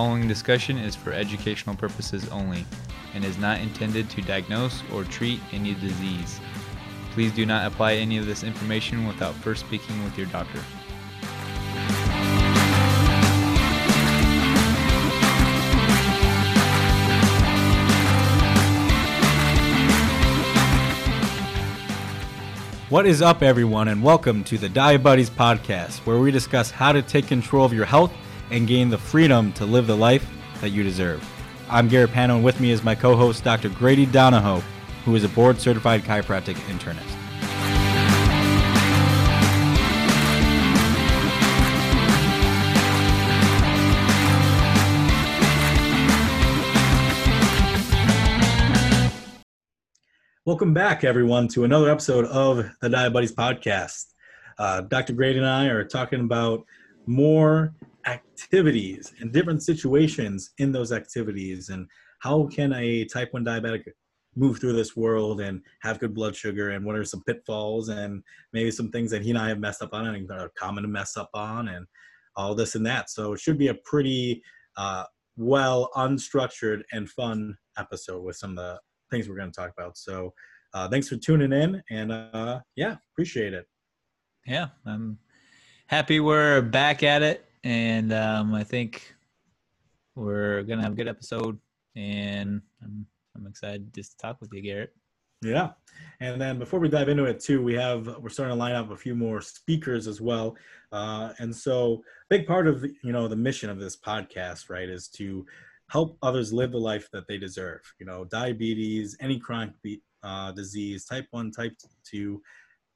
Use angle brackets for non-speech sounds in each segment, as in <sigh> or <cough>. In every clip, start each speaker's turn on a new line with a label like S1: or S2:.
S1: following discussion is for educational purposes only and is not intended to diagnose or treat any disease. Please do not apply any of this information without first speaking with your doctor.
S2: What is up, everyone, and welcome to the Diabuddies podcast, where we discuss how to take control of your health and gain the freedom to live the life that you deserve. I'm Garrett Panno, and with me is my co host, Dr. Grady Donohoe, who is a board certified chiropractic internist. Welcome back, everyone, to another episode of the Buddies podcast. Uh, Dr. Grady and I are talking about more activities and different situations in those activities and how can a type 1 diabetic move through this world and have good blood sugar and what are some pitfalls and maybe some things that he and I have messed up on and are common to mess up on and all this and that. So it should be a pretty uh, well unstructured and fun episode with some of the things we're going to talk about. So uh, thanks for tuning in, and uh, yeah, appreciate it.
S1: Yeah, I'm happy we're back at it, and um, I think we're gonna have a good episode, and I'm I'm excited just to talk with you, Garrett.
S2: Yeah, and then before we dive into it too, we have we're starting to line up a few more speakers as well, uh, and so big part of you know the mission of this podcast, right, is to help others live the life that they deserve. You know, diabetes, any chronic uh, disease, type 1, type 2,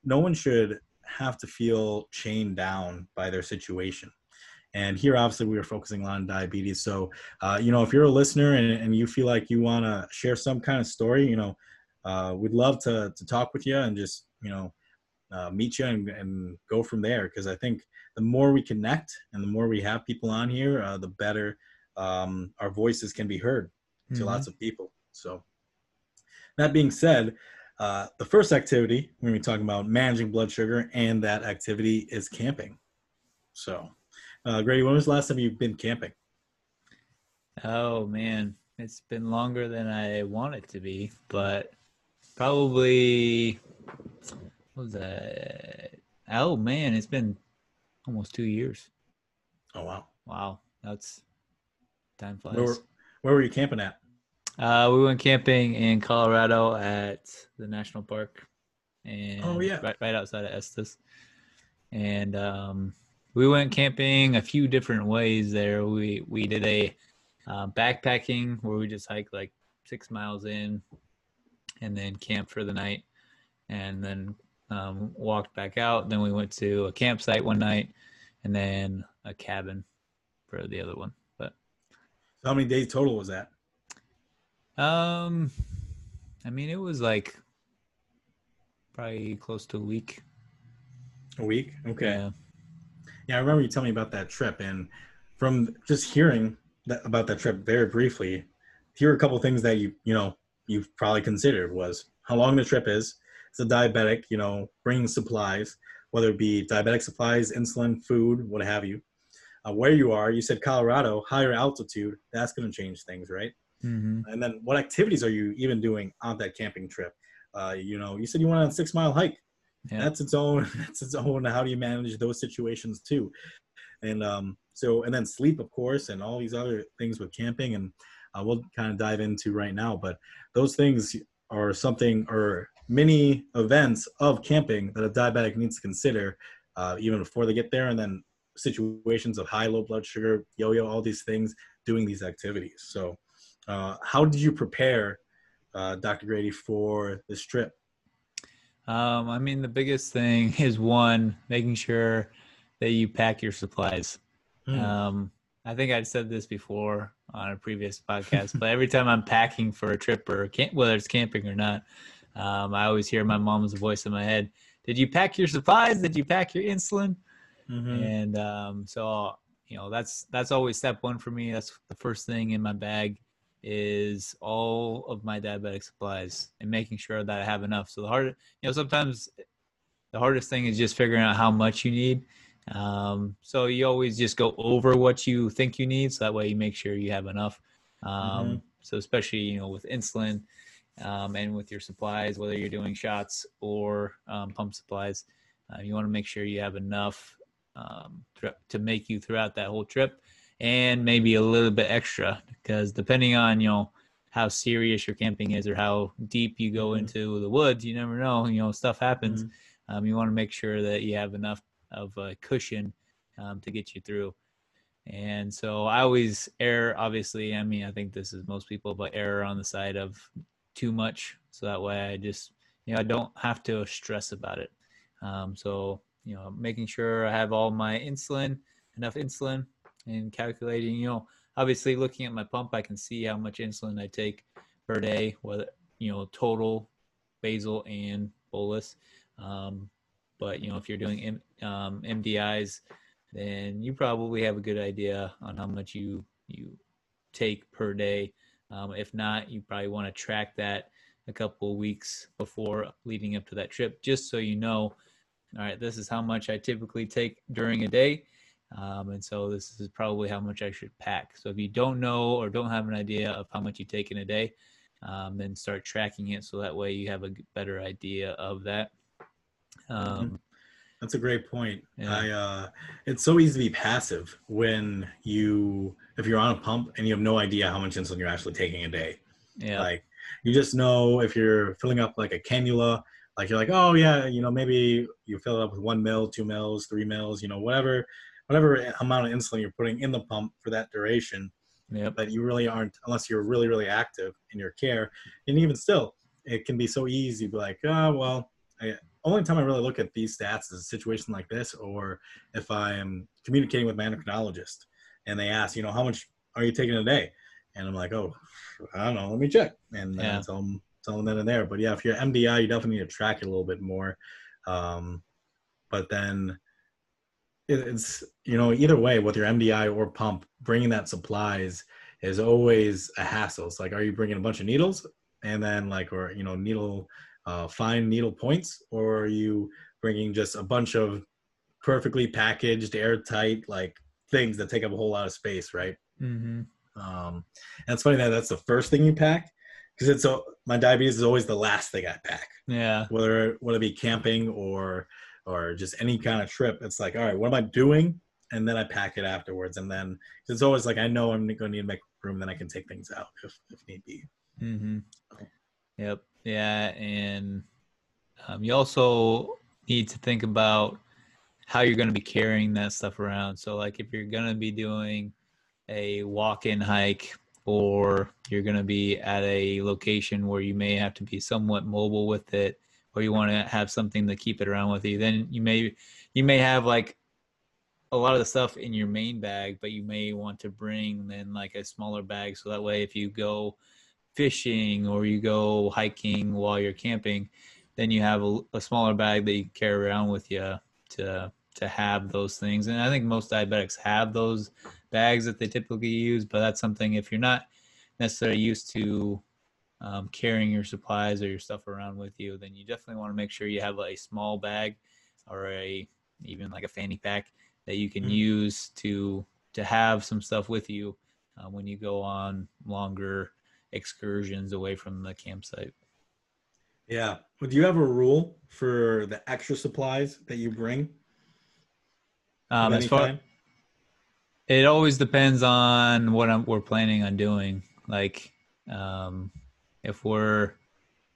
S2: no one should have to feel chained down by their situation. And here, obviously, we are focusing on diabetes. So, uh, you know, if you're a listener and, and you feel like you want to share some kind of story, you know, uh, we'd love to, to talk with you and just, you know, uh, meet you and, and go from there. Because I think the more we connect and the more we have people on here, uh, the better um, our voices can be heard to mm-hmm. lots of people. So, that being said, uh, the first activity we're going to be talking about managing blood sugar, and that activity is camping. So, uh, Grady, when was the last time you've been camping?
S1: Oh man, it's been longer than I want it to be, but probably what was that? Oh man, it's been almost two years.
S2: Oh wow!
S1: Wow, that's time flies.
S2: Where, where were you camping at?
S1: Uh, we went camping in Colorado at the national park, and
S2: oh yeah,
S1: right, right outside of Estes. And um, we went camping a few different ways there. We we did a uh, backpacking where we just hiked like six miles in, and then camped for the night, and then um, walked back out. Then we went to a campsite one night, and then a cabin for the other one. But
S2: how many days total was that?
S1: Um, I mean, it was like probably close to a week.
S2: A week? Okay. Yeah. Yeah, I remember you telling me about that trip, and from just hearing that, about that trip very briefly, here are a couple things that you you know you've probably considered was how long the trip is. It's a diabetic, you know, bringing supplies, whether it be diabetic supplies, insulin, food, what have you. Uh, where you are, you said Colorado, higher altitude. That's going to change things, right? Mm-hmm. And then what activities are you even doing on that camping trip? Uh, you know, you said you went on a six mile hike. Yeah. That's its own. <laughs> That's its own. How do you manage those situations too? And um, so, and then sleep, of course, and all these other things with camping, and uh, we'll kind of dive into right now. But those things are something, or many events of camping that a diabetic needs to consider, uh, even before they get there, and then situations of high, low blood sugar, yo-yo, all these things, doing these activities. So uh, how did you prepare, uh, Dr. Grady, for this trip?
S1: Um, I mean, the biggest thing <laughs> is one, making sure that you pack your supplies. Mm. Um, I think I'd said this before on a previous podcast, but every time I'm packing for a trip or camp, whether it's camping or not, um, I always hear my mom's voice in my head. Did you pack your supplies? Did you pack your insulin? Mm-hmm. And um, so, you know, that's that's always step one for me. That's the first thing in my bag is all of my diabetic supplies and making sure that I have enough. So the hard, you know, sometimes the hardest thing is just figuring out how much you need. Um, so you always just go over what you think you need, so that way you make sure you have enough. Um, mm-hmm. So especially you know with insulin um, and with your supplies, whether you're doing shots or um, pump supplies, uh, you want to make sure you have enough um, to make you throughout that whole trip, and maybe a little bit extra because depending on you know how serious your camping is or how deep you go mm-hmm. into the woods, you never know. You know stuff happens. Mm-hmm. Um, you want to make sure that you have enough of a cushion um, to get you through. And so I always err, obviously. I mean, I think this is most people, but error on the side of too much. So that way I just, you know, I don't have to stress about it. Um, so, you know, making sure I have all my insulin, enough insulin, and calculating, you know, obviously looking at my pump, I can see how much insulin I take per day, whether, you know, total basal and bolus. Um, but you know, if you're doing M, um, MDIs, then you probably have a good idea on how much you you take per day. Um, if not, you probably want to track that a couple of weeks before leading up to that trip, just so you know. All right, this is how much I typically take during a day. Um, and so this is probably how much I should pack. So if you don't know or don't have an idea of how much you take in a day, um, then start tracking it so that way you have a better idea of that.
S2: Mm-hmm. Um, That's a great point. Yeah. I uh, it's so easy to be passive when you if you're on a pump and you have no idea how much insulin you're actually taking a day. Yeah. Like you just know if you're filling up like a cannula, like you're like, oh yeah, you know, maybe you fill it up with one mil, two mils, three mils, you know, whatever, whatever amount of insulin you're putting in the pump for that duration. Yeah. But you really aren't unless you're really, really active in your care. And even still, it can be so easy to be like, oh well, I, only time I really look at these stats is a situation like this, or if I am communicating with my endocrinologist and they ask, you know, how much are you taking a day? And I'm like, oh, I don't know, let me check. And yeah. tell them, tell them then and there. But yeah, if you're MDI, you definitely need to track it a little bit more. Um, but then it's, you know, either way, with your MDI or pump, bringing that supplies is always a hassle. It's like, are you bringing a bunch of needles? And then like, or, you know, needle uh, fine needle points, or are you bringing just a bunch of perfectly packaged, airtight like things that take up a whole lot of space, right? Mm-hmm. Um, and it's funny that that's the first thing you pack because it's a, my diabetes is always the last thing I pack.
S1: Yeah.
S2: Whether whether it be camping or or just any kind of trip, it's like, all right, what am I doing? And then I pack it afterwards. And then it's always like I know I'm going to need to make room, then I can take things out if if need be.
S1: Mm-hmm. Yep. Yeah, and um, you also need to think about how you're going to be carrying that stuff around. So, like, if you're going to be doing a walk-in hike, or you're going to be at a location where you may have to be somewhat mobile with it, or you want to have something to keep it around with you, then you may you may have like a lot of the stuff in your main bag, but you may want to bring then like a smaller bag so that way if you go fishing or you go hiking while you're camping, then you have a, a, smaller bag that you carry around with you to to have those things. And I think most diabetics have those bags that they typically use, but that's something if you're not necessarily used to um, carrying your supplies or your stuff around with you, then you definitely want to make sure you have a small bag or a even like a fanny pack that you can mm-hmm. use to to have some stuff with you uh, when you go on longer excursions away from the campsite.
S2: Yeah. But do you have a rule for the extra supplies that you bring?
S1: Um, as far, it always depends on what I'm, we're planning on doing. Like, um, if we're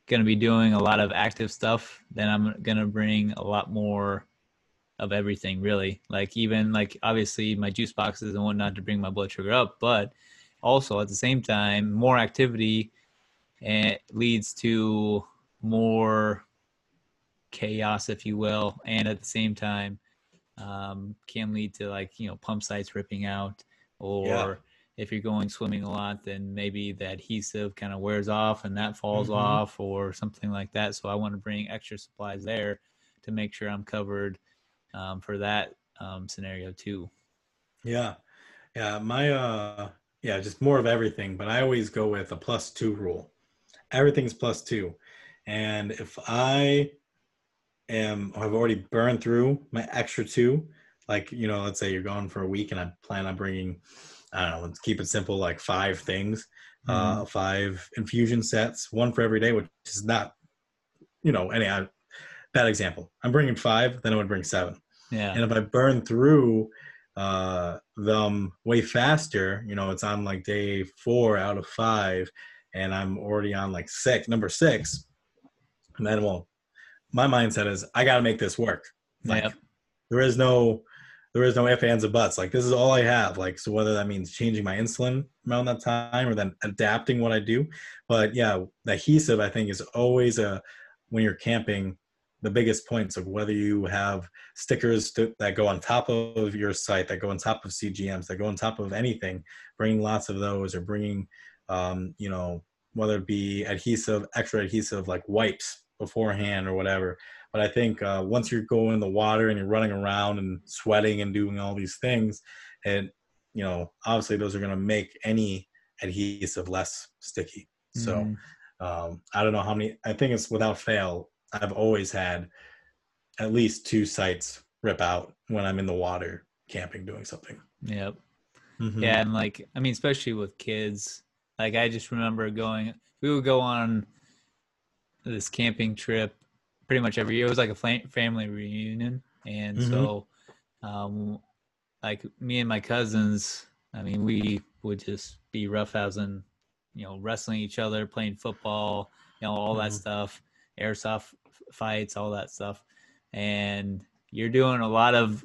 S1: going to be doing a lot of active stuff, then I'm going to bring a lot more of everything, really. Like, even like obviously my juice boxes and whatnot to bring my blood sugar up, but also at the same time more activity and eh, leads to more chaos if you will and at the same time um, can lead to like you know pump sites ripping out or. If you're going swimming a lot then maybe the adhesive kind of wears off and that falls mm-hmm. off or something like that so i want to bring extra supplies there to make sure i'm covered um, for that um, scenario too
S2: yeah yeah my uh yeah, just more of everything. But I always go with a plus two rule. Everything's plus two. And if I am have already burned through my extra two, like you know, let's say you're going for a week, and I plan on bringing, I don't know, let's keep it simple, like five things, mm-hmm. uh, five infusion sets, one for every day, which is not, you know, any uh, bad example. I'm bringing five, then I would bring seven.
S1: Yeah.
S2: And if I burn through uh, them way faster, you know, it's on like day four out of five, and I'm already on like six, number six, and then well, my mindset is I got to make this work. Like, yep. there is no there is no ifs, ands, or buts. Like this is all I have. Like so, whether that means changing my insulin around that time or then adapting what I do, but yeah, the adhesive I think is always a when you're camping the biggest points of whether you have stickers to, that go on top of your site, that go on top of CGMs, that go on top of anything, bringing lots of those or bringing, um, you know, whether it be adhesive, extra adhesive like wipes beforehand or whatever. But I think uh, once you're going in the water and you're running around and sweating and doing all these things, and you know, obviously those are going to make any adhesive less sticky. So mm. um, I don't know how many. I think it's without fail. I've always had at least two sites rip out when I'm in the water camping doing something.
S1: Yep. Mm-hmm. Yeah, and like I mean, especially with kids. Like I just remember going. We would go on this camping trip pretty much every year. It was like a family reunion, and mm-hmm. so, um, like me and my cousins, I mean, we would just be roughhousing, you know, wrestling each other, playing football, you know, all mm-hmm. that stuff, airsoft fights, all that stuff, and you're doing a lot of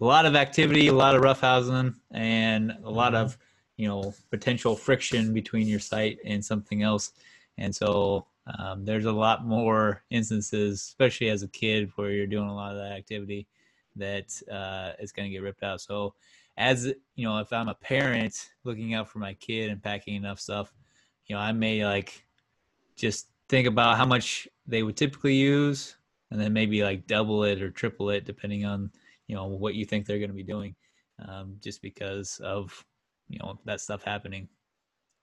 S1: a lot of activity, a lot of roughhousing, and a lot mm-hmm. of you know potential friction between your site and something else. And so um, there's a lot more instances, especially as a kid, where you're doing a lot of that activity that uh, is going to get ripped out. So, as you know, if I'm a parent looking out for my kid and packing enough stuff, you know, I may like just think about how much they would typically use, and then maybe like double it or triple it depending on you know what you think they're going to be doing, um, just because of you know that stuff happening.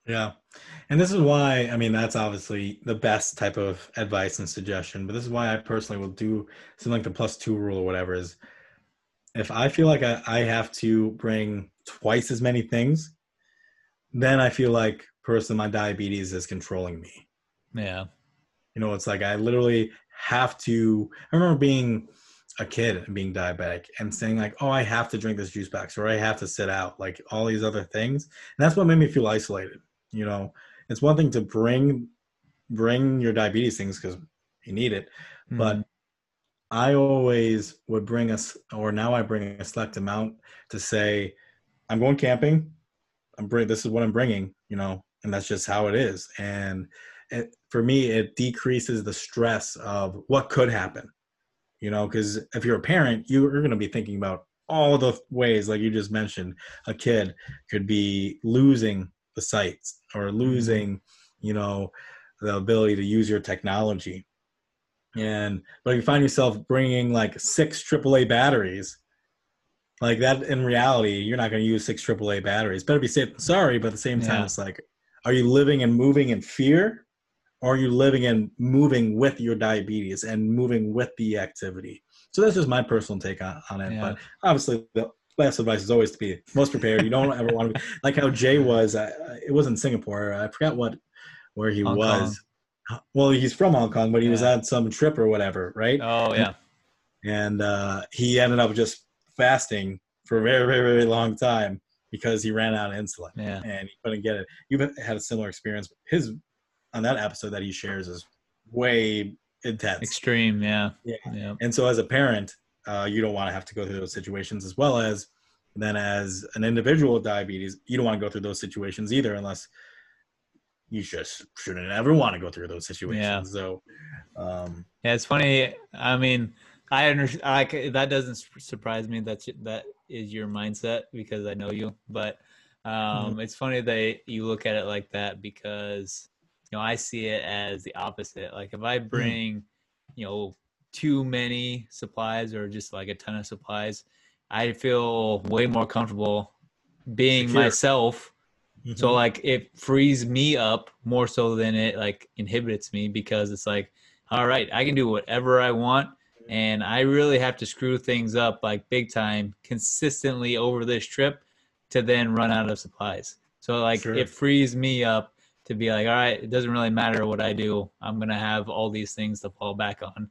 S2: Yeah. And this is why, I mean, that's obviously the best type of advice and suggestion, but this is why I personally will do something like the plus two rule or whatever is if I feel like I, I have to bring twice as many things, then I feel like personally my diabetes is controlling me.
S1: Yeah.
S2: You know, it's like I literally have to, I remember being a kid and being diabetic and saying like, oh, I have to drink this juice box or I have to sit out, like all these other things. And that's what made me feel isolated you know it's one thing to bring bring your diabetes things because you need it mm-hmm. but i always would bring us or now i bring a select amount to say i'm going camping i'm bring this is what i'm bringing you know and that's just how it is and it, for me it decreases the stress of what could happen you know because if you're a parent you're going to be thinking about all the ways like you just mentioned a kid could be losing the sites or mm-hmm. losing you know the ability to use your technology and but if you find yourself bringing like six AAA batteries like that in reality you're not going to use six AAA batteries better be safe than sorry but at the same time yeah. it's like are you living and moving in fear or are you living and moving with your diabetes and moving with the activity so that's just my personal take on, on it yeah. but obviously the best advice is always to be most prepared. You don't ever want to be <laughs> like how Jay was. Uh, it was in Singapore. I forgot what where he Hong was. Kong. Well, he's from Hong Kong, but he yeah. was on some trip or whatever, right?
S1: Oh yeah.
S2: And uh, he ended up just fasting for a very, very, very long time because he ran out of insulin.
S1: Yeah.
S2: And he couldn't get it. You've had a similar experience. His on that episode that he shares is way intense.
S1: Extreme, yeah.
S2: Yeah. yeah. And so as a parent, uh, you don't want to have to go through those situations as well as then as an individual with diabetes you don't want to go through those situations either unless you just shouldn't ever want to go through those situations yeah. so um,
S1: yeah it's funny i mean i understand like that doesn't surprise me that that is your mindset because i know you but um, mm-hmm. it's funny that you look at it like that because you know i see it as the opposite like if i mm-hmm. bring mm-hmm. you know too many supplies or just like a ton of supplies, I feel way more comfortable being Secure. myself. Mm-hmm. So like it frees me up more so than it like inhibits me because it's like, all right, I can do whatever I want and I really have to screw things up like big time consistently over this trip to then run out of supplies. So like sure. it frees me up to be like, all right, it doesn't really matter what I do. I'm gonna have all these things to fall back on,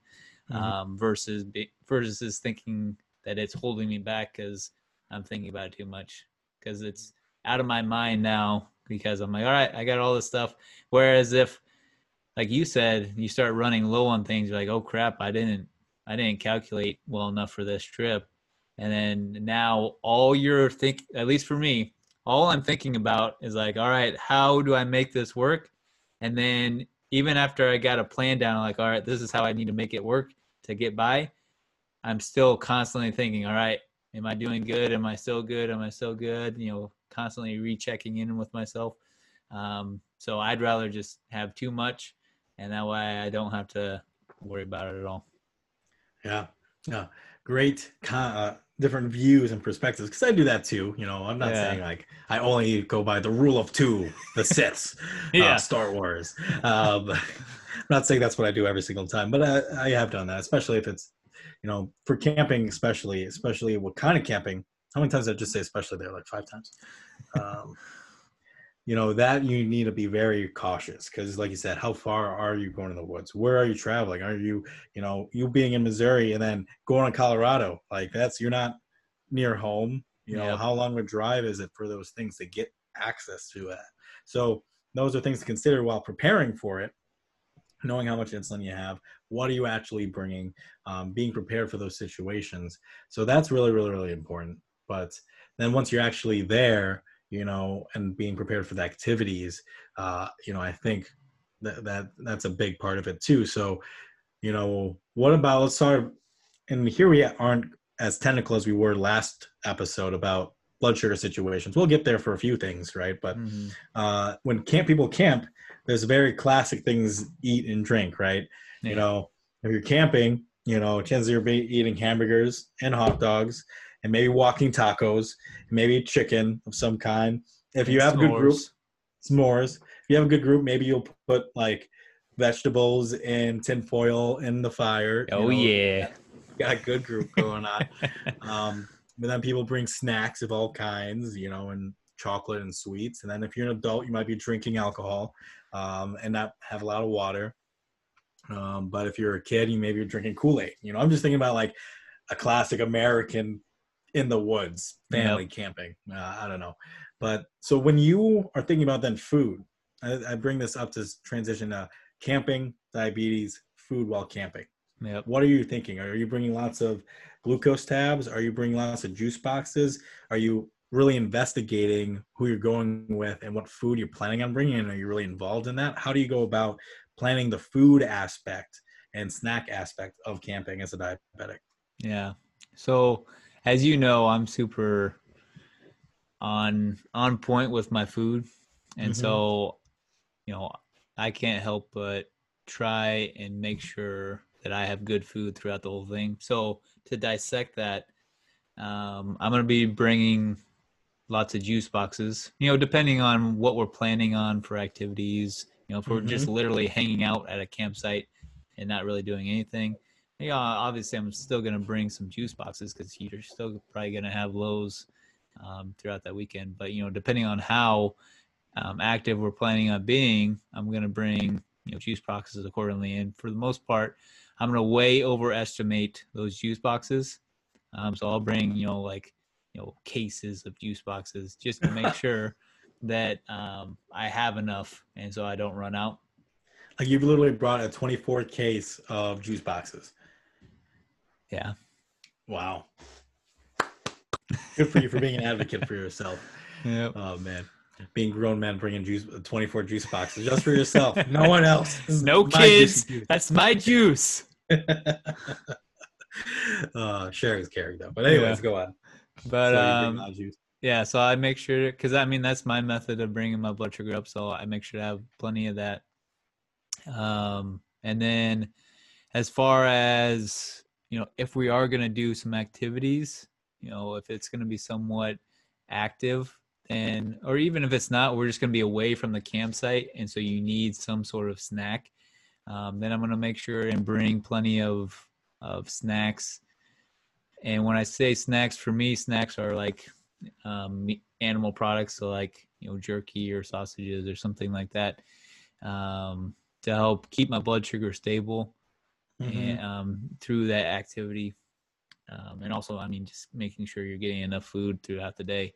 S1: mm-hmm. um, versus be, versus thinking that it's holding me back because I'm thinking about it too much because it's out of my mind now because I'm like, all right, I got all this stuff. Whereas if, like you said, you start running low on things, you're like, oh crap, I didn't, I didn't calculate well enough for this trip, and then now all you're think, at least for me, all I'm thinking about is like, all right, how do I make this work? And then even after I got a plan down, like, all right, this is how I need to make it work to get by. I'm still constantly thinking, all right, am I doing good? Am I still good? Am I still good? You know, constantly rechecking in with myself. Um, so I'd rather just have too much, and that way I don't have to worry about it at all.
S2: Yeah, yeah, great. Uh, different views and perspectives because I do that too. You know, I'm not yeah. saying like I only go by the rule of two, the Sith, <laughs> yeah, uh, Star Wars. Um, <laughs> I'm not saying that's what I do every single time, but I, I have done that, especially if it's you know, for camping, especially, especially what kind of camping. How many times did I just say especially there? Like five times. Um, you know that you need to be very cautious because, like you said, how far are you going in the woods? Where are you traveling? Are you, you know, you being in Missouri and then going to Colorado? Like that's you're not near home. You know, how long of a drive is it for those things to get access to that? So those are things to consider while preparing for it knowing how much insulin you have what are you actually bringing um, being prepared for those situations so that's really really really important but then once you're actually there you know and being prepared for the activities uh, you know i think that, that that's a big part of it too so you know what about let's start and here we aren't as technical as we were last episode about blood sugar situations we'll get there for a few things right but mm-hmm. uh, when camp people camp there's very classic things eat and drink, right? Yeah. You know, if you're camping, you know, chances you're eating hamburgers and hot dogs and maybe walking tacos, maybe chicken of some kind. If and you have s'mores. a good group, s'mores. If you have a good group, maybe you'll put like vegetables in tinfoil in the fire.
S1: Oh know, yeah, <laughs>
S2: got a good group going on. um, but then people bring snacks of all kinds, you know, and chocolate and sweets. And then if you're an adult, you might be drinking alcohol um, and not have a lot of water. Um, but if you're a kid, you maybe you're drinking Kool Aid. You know, I'm just thinking about like a classic American in the woods family yep. camping. Uh, I don't know, but so when you are thinking about then food, I, I bring this up to transition to camping, diabetes, food while camping. Yep. What are you thinking? Are you bringing lots of glucose tabs? Are you bringing lots of juice boxes? Are you really investigating who you're going with and what food you're planning on bringing in. Are you really involved in that? How do you go about planning the food aspect and snack aspect of camping as a diabetic?
S1: Yeah. So, as you know, I'm super on on point with my food, and mm-hmm. so you know I can't help but try and make sure that I have good food throughout the whole thing. So to dissect that, um, I'm going to be bringing lots of juice boxes. You know, depending on what we're planning on for activities. You know, if we're mm-hmm. just literally hanging out at a campsite and not really doing anything, yeah, obviously I'm still gonna bring some juice boxes because you're still probably gonna have lows um, throughout that weekend. But you know, depending on how um, active we're planning on being, I'm gonna bring you know juice boxes accordingly. And for the most part, I'm gonna way overestimate those juice boxes. Um, so I'll bring you know like you know cases of juice boxes just to make <laughs> sure that um, I have enough and so I don't run out.
S2: Like you've literally brought a 24 case of juice boxes.
S1: Yeah.
S2: Wow. Good for you for being an advocate for yourself. <laughs>
S1: Yep.
S2: Oh man. Being grown men bringing juice 24 juice boxes just for yourself. <laughs> no one else.
S1: No kids. That's my juice. <laughs>
S2: uh sharing is caring though. But anyways, yeah. go on.
S1: But so um, yeah, so I make sure because I mean that's my method of bringing my blood sugar up. So I make sure to have plenty of that. Um, and then as far as you know, if we are going to do some activities, you know, if it's going to be somewhat active, then or even if it's not, we're just going to be away from the campsite, and so you need some sort of snack. Um, then I'm going to make sure and bring plenty of of snacks. And when I say snacks, for me, snacks are like um, animal products, so like you know jerky or sausages or something like that, um, to help keep my blood sugar stable mm-hmm. and um, through that activity. Um, and also, I mean, just making sure you're getting enough food throughout the day.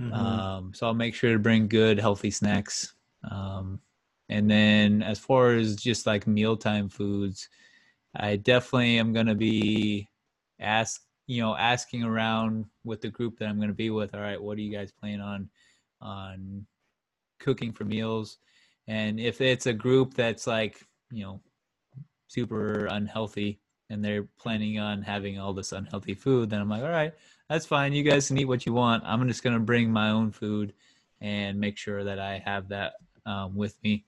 S1: Mm-hmm. Um, so I'll make sure to bring good, healthy snacks. Um, and then as far as just like mealtime foods, I definitely am going to be ask, you know, asking around with the group that I'm going to be with. All right, what are you guys planning on, on cooking for meals? And if it's a group that's like, you know, super unhealthy and they're planning on having all this unhealthy food, then I'm like, all right, that's fine. You guys can eat what you want. I'm just going to bring my own food and make sure that I have that um, with me.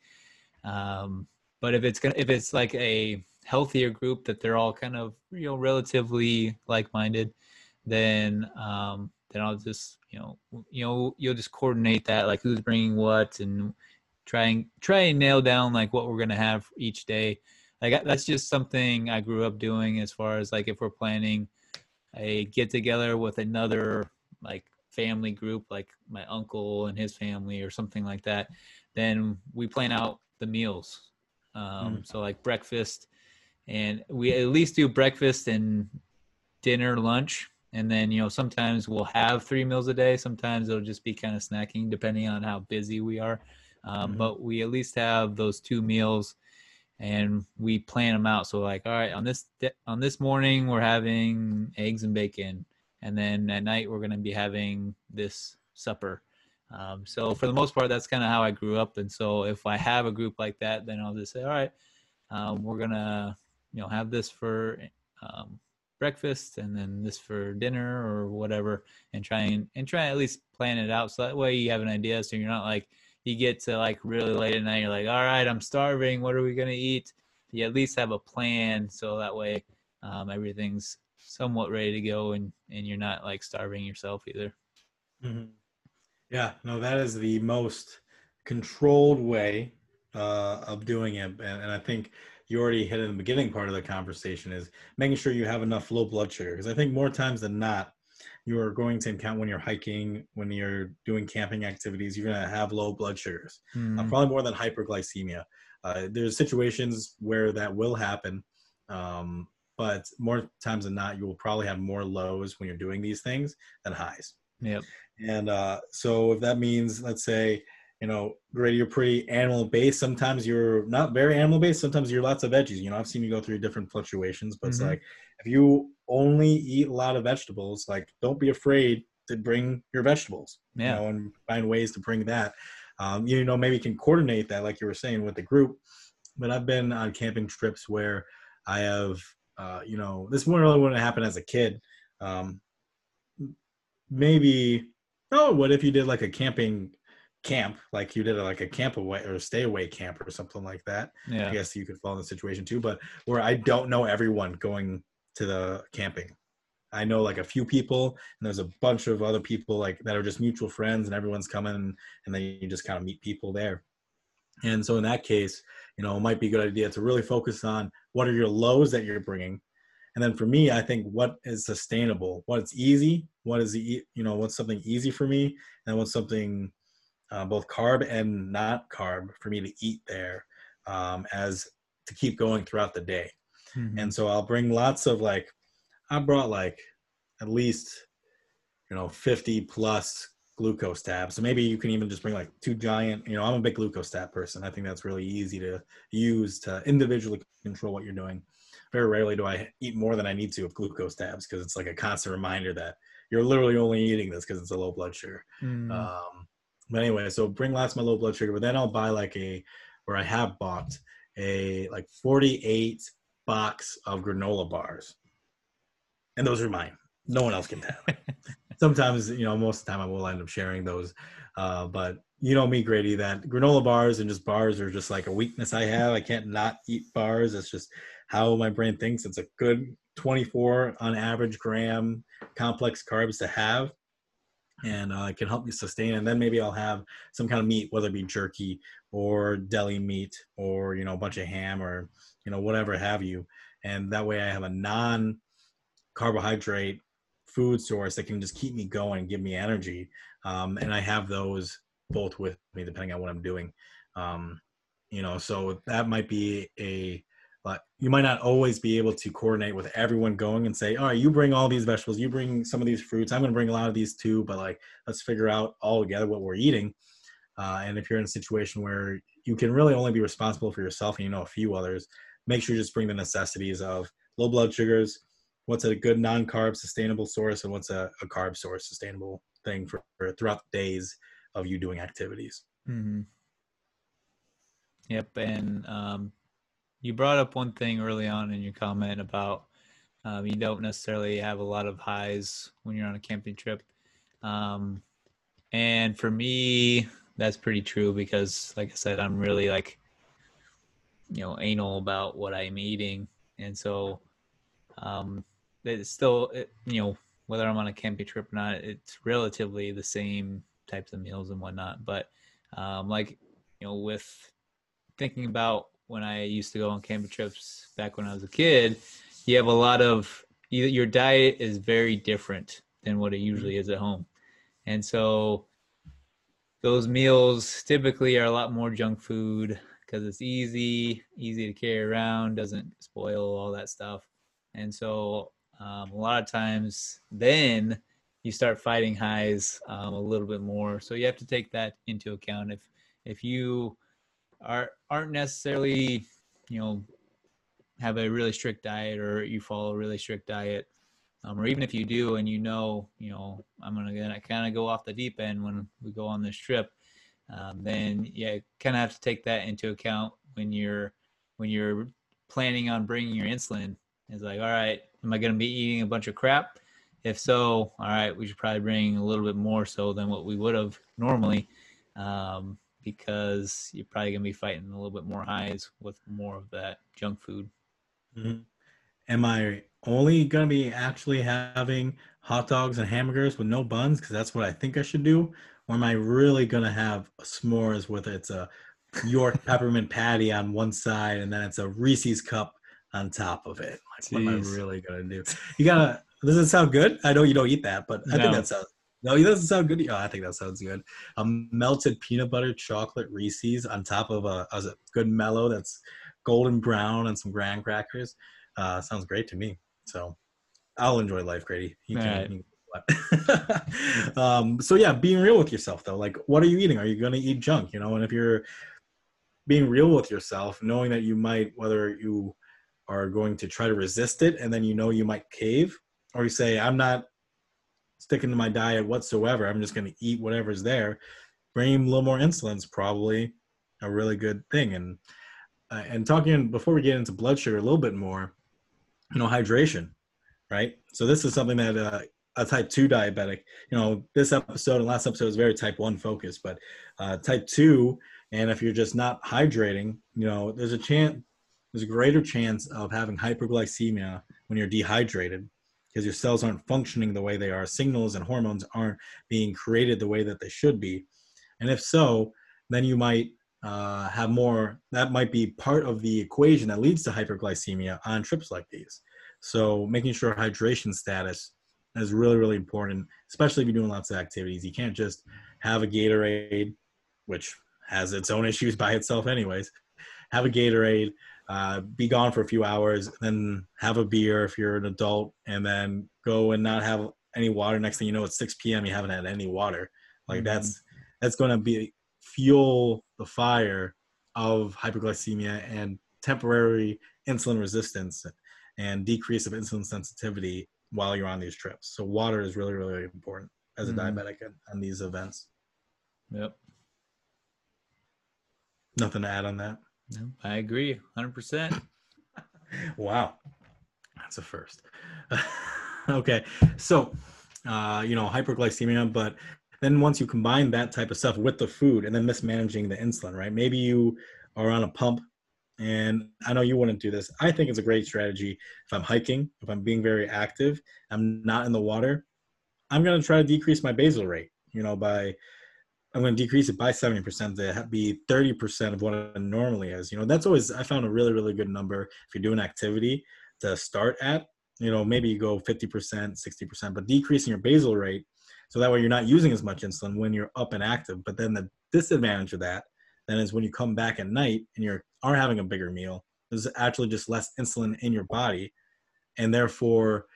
S1: Um, but if it's gonna, if it's like a healthier group that they're all kind of you know relatively like-minded, then um, then I'll just you know you know you'll just coordinate that like who's bringing what and try and try and nail down like what we're gonna have each day. Like that's just something I grew up doing as far as like if we're planning a get together with another like family group like my uncle and his family or something like that then we plan out the meals um, mm. so like breakfast and we at least do breakfast and dinner lunch and then you know sometimes we'll have three meals a day sometimes it'll just be kind of snacking depending on how busy we are um, mm-hmm. but we at least have those two meals and we plan them out. So like, all right, on this on this morning we're having eggs and bacon, and then at night we're going to be having this supper. Um, so for the most part, that's kind of how I grew up. And so if I have a group like that, then I'll just say, all right, um, we're gonna you know have this for um, breakfast and then this for dinner or whatever, and try and and try at least plan it out so that way you have an idea. So you're not like you get to like really late at night, you're like, all right, I'm starving. What are we gonna eat? You at least have a plan, so that way um, everything's somewhat ready to go, and and you're not like starving yourself either.
S2: Mm-hmm. Yeah, no, that is the most controlled way uh, of doing it, and, and I think you already hit in the beginning part of the conversation is making sure you have enough low blood sugar because I think more times than not you are going to encounter when you're hiking, when you're doing camping activities, you're going to have low blood sugars, mm. uh, hmm. probably more than hyperglycemia. Uh, there's situations where that will happen, um, but more times than not, you will probably have more lows when you're doing these things than highs.
S1: Yep.
S2: And uh, so if that means, let's say, you know, Grady, you're pretty animal based. Sometimes you're not very animal based. Sometimes you're lots of veggies. You know, I've seen you go through different fluctuations, but mm-hmm. it's like if you only eat a lot of vegetables, like don't be afraid to bring your vegetables. Yeah. You know, and find ways to bring that. Um, you know, maybe you can coordinate that, like you were saying, with the group. But I've been on camping trips where I have, uh, you know, this one really wouldn't happen as a kid. Um, maybe, oh, what if you did like a camping camp, like you did a, like a camp away or stay away camp or something like that. Yeah. I guess you could fall in the situation too, but where I don't know everyone going to the camping. I know like a few people, and there's a bunch of other people like that are just mutual friends, and everyone's coming, and then you just kind of meet people there. And so in that case, you know, it might be a good idea to really focus on what are your lows that you're bringing, and then for me, I think what is sustainable, what's easy, what is the you know what's something easy for me, and what's something uh, both carb and not carb for me to eat there um, as to keep going throughout the day. Mm-hmm. And so I'll bring lots of like, I brought like at least, you know, 50 plus glucose tabs. So maybe you can even just bring like two giant, you know, I'm a big glucose tab person. I think that's really easy to use to individually control what you're doing. Very rarely do I eat more than I need to of glucose tabs because it's like a constant reminder that you're literally only eating this because it's a low blood sugar. Mm. Um, but anyway, so bring lots of my low blood sugar, but then I'll buy like a, where I have bought a like 48 box of granola bars. And those are mine. No one else can have. <laughs> Sometimes, you know, most of the time I will end up sharing those. Uh, but you know me, Grady, that granola bars and just bars are just like a weakness I have. I can't not eat bars. It's just how my brain thinks. It's a good 24 on average gram complex carbs to have and uh, it can help me sustain. And then maybe I'll have some kind of meat, whether it be jerky or deli meat or you know a bunch of ham or you know whatever have you and that way I have a non carbohydrate food source that can just keep me going, give me energy, um, and I have those both with me depending on what I'm doing. Um, you know, so that might be a but you might not always be able to coordinate with everyone going and say, all right, you bring all these vegetables, you bring some of these fruits. I'm going to bring a lot of these too, but like, let's figure out all together what we're eating. Uh, and if you're in a situation where you can really only be responsible for yourself and you know a few others, make sure you just bring the necessities of low blood sugars, what's a good non-carb sustainable source, and what's a, a carb source sustainable thing for, for, throughout the days of you doing activities.
S1: Mm-hmm. Yep, and um, you brought up one thing early on in your comment about um, you don't necessarily have a lot of highs when you're on a camping trip. Um, and for me, that's pretty true because, like I said, I'm really like, you know, anal about what I'm eating. And so, um, it's still, it, you know, whether I'm on a camping trip or not, it's relatively the same types of meals and whatnot. But, um, like, you know, with thinking about when I used to go on camping trips back when I was a kid, you have a lot of your diet is very different than what it usually is at home. And so those meals typically are a lot more junk food because it's easy, easy to carry around, doesn't spoil all that stuff. And so um, a lot of times then you start fighting highs um, a little bit more. So you have to take that into account. If if you are aren't necessarily you know have a really strict diet or you follow a really strict diet um, or even if you do and you know you know i'm gonna kind of go off the deep end when we go on this trip um, then yeah kind of have to take that into account when you're when you're planning on bringing your insulin it's like all right am i going to be eating a bunch of crap if so all right we should probably bring a little bit more so than what we would have normally um, because you're probably going to be fighting a little bit more highs with more of that junk food.
S2: Mm-hmm. Am I only going to be actually having hot dogs and hamburgers with no buns because that's what I think I should do? Or am I really going to have s'mores with it's a York <laughs> peppermint patty on one side and then it's a Reese's cup on top of it? Like, what am I really going to do? You got to, does it sound good? I know you don't eat that, but I no. think that sounds no, he doesn't sound good. Oh, I think that sounds good. A melted peanut butter chocolate Reese's on top of a, a good mellow that's golden brown and some graham crackers. Uh, sounds great to me. So I'll enjoy life, Grady. You can, right. <laughs> um, so yeah, being real with yourself though. Like, what are you eating? Are you going to eat junk? You know, and if you're being real with yourself, knowing that you might, whether you are going to try to resist it and then you know you might cave, or you say, I'm not sticking to my diet whatsoever. I'm just going to eat whatever's there. Bringing a little more insulin is probably a really good thing. And uh, and talking before we get into blood sugar a little bit more, you know, hydration, right? So this is something that uh, a type two diabetic, you know, this episode and last episode was very type one focused, but uh, type two, and if you're just not hydrating, you know, there's a chance, there's a greater chance of having hyperglycemia when you're dehydrated because your cells aren't functioning the way they are. Signals and hormones aren't being created the way that they should be. And if so, then you might uh, have more, that might be part of the equation that leads to hyperglycemia on trips like these. So making sure hydration status is really, really important, especially if you're doing lots of activities. You can't just have a Gatorade, which has its own <laughs> issues by itself, anyways. Have a Gatorade, uh, be gone for a few hours, then have a beer if you're an adult, and then go and not have any water. Next thing you know, it's 6 p.m. You haven't had any water. Like mm-hmm. that's that's going to be fuel the fire of hyperglycemia and temporary insulin resistance and decrease of insulin sensitivity while you're on these trips. So water is really really important as a mm-hmm. diabetic on these events.
S1: Yep.
S2: Nothing to add on that.
S1: No, I agree, hundred percent. <laughs>
S2: Wow, that's a first. <laughs> okay, so uh, you know hyperglycemia, but then once you combine that type of stuff with the food and then mismanaging the insulin, right? Maybe you are on a pump, and I know you wouldn't do this. I think it's a great strategy if I'm hiking, if I'm being very active, I'm not in the water. I'm gonna try to decrease my basal rate, you know, by I'm going to decrease it by 70% to be 30% of what it normally is. You know, that's always, I found a really, really good number if you're doing activity to start at. You know, maybe you go 50%, 60%, but decreasing your basal rate so that way you're not using as much insulin when you're up and active. But then the disadvantage of that then is when you come back at night and you are having a bigger meal, there's actually just less insulin in your body. And therefore,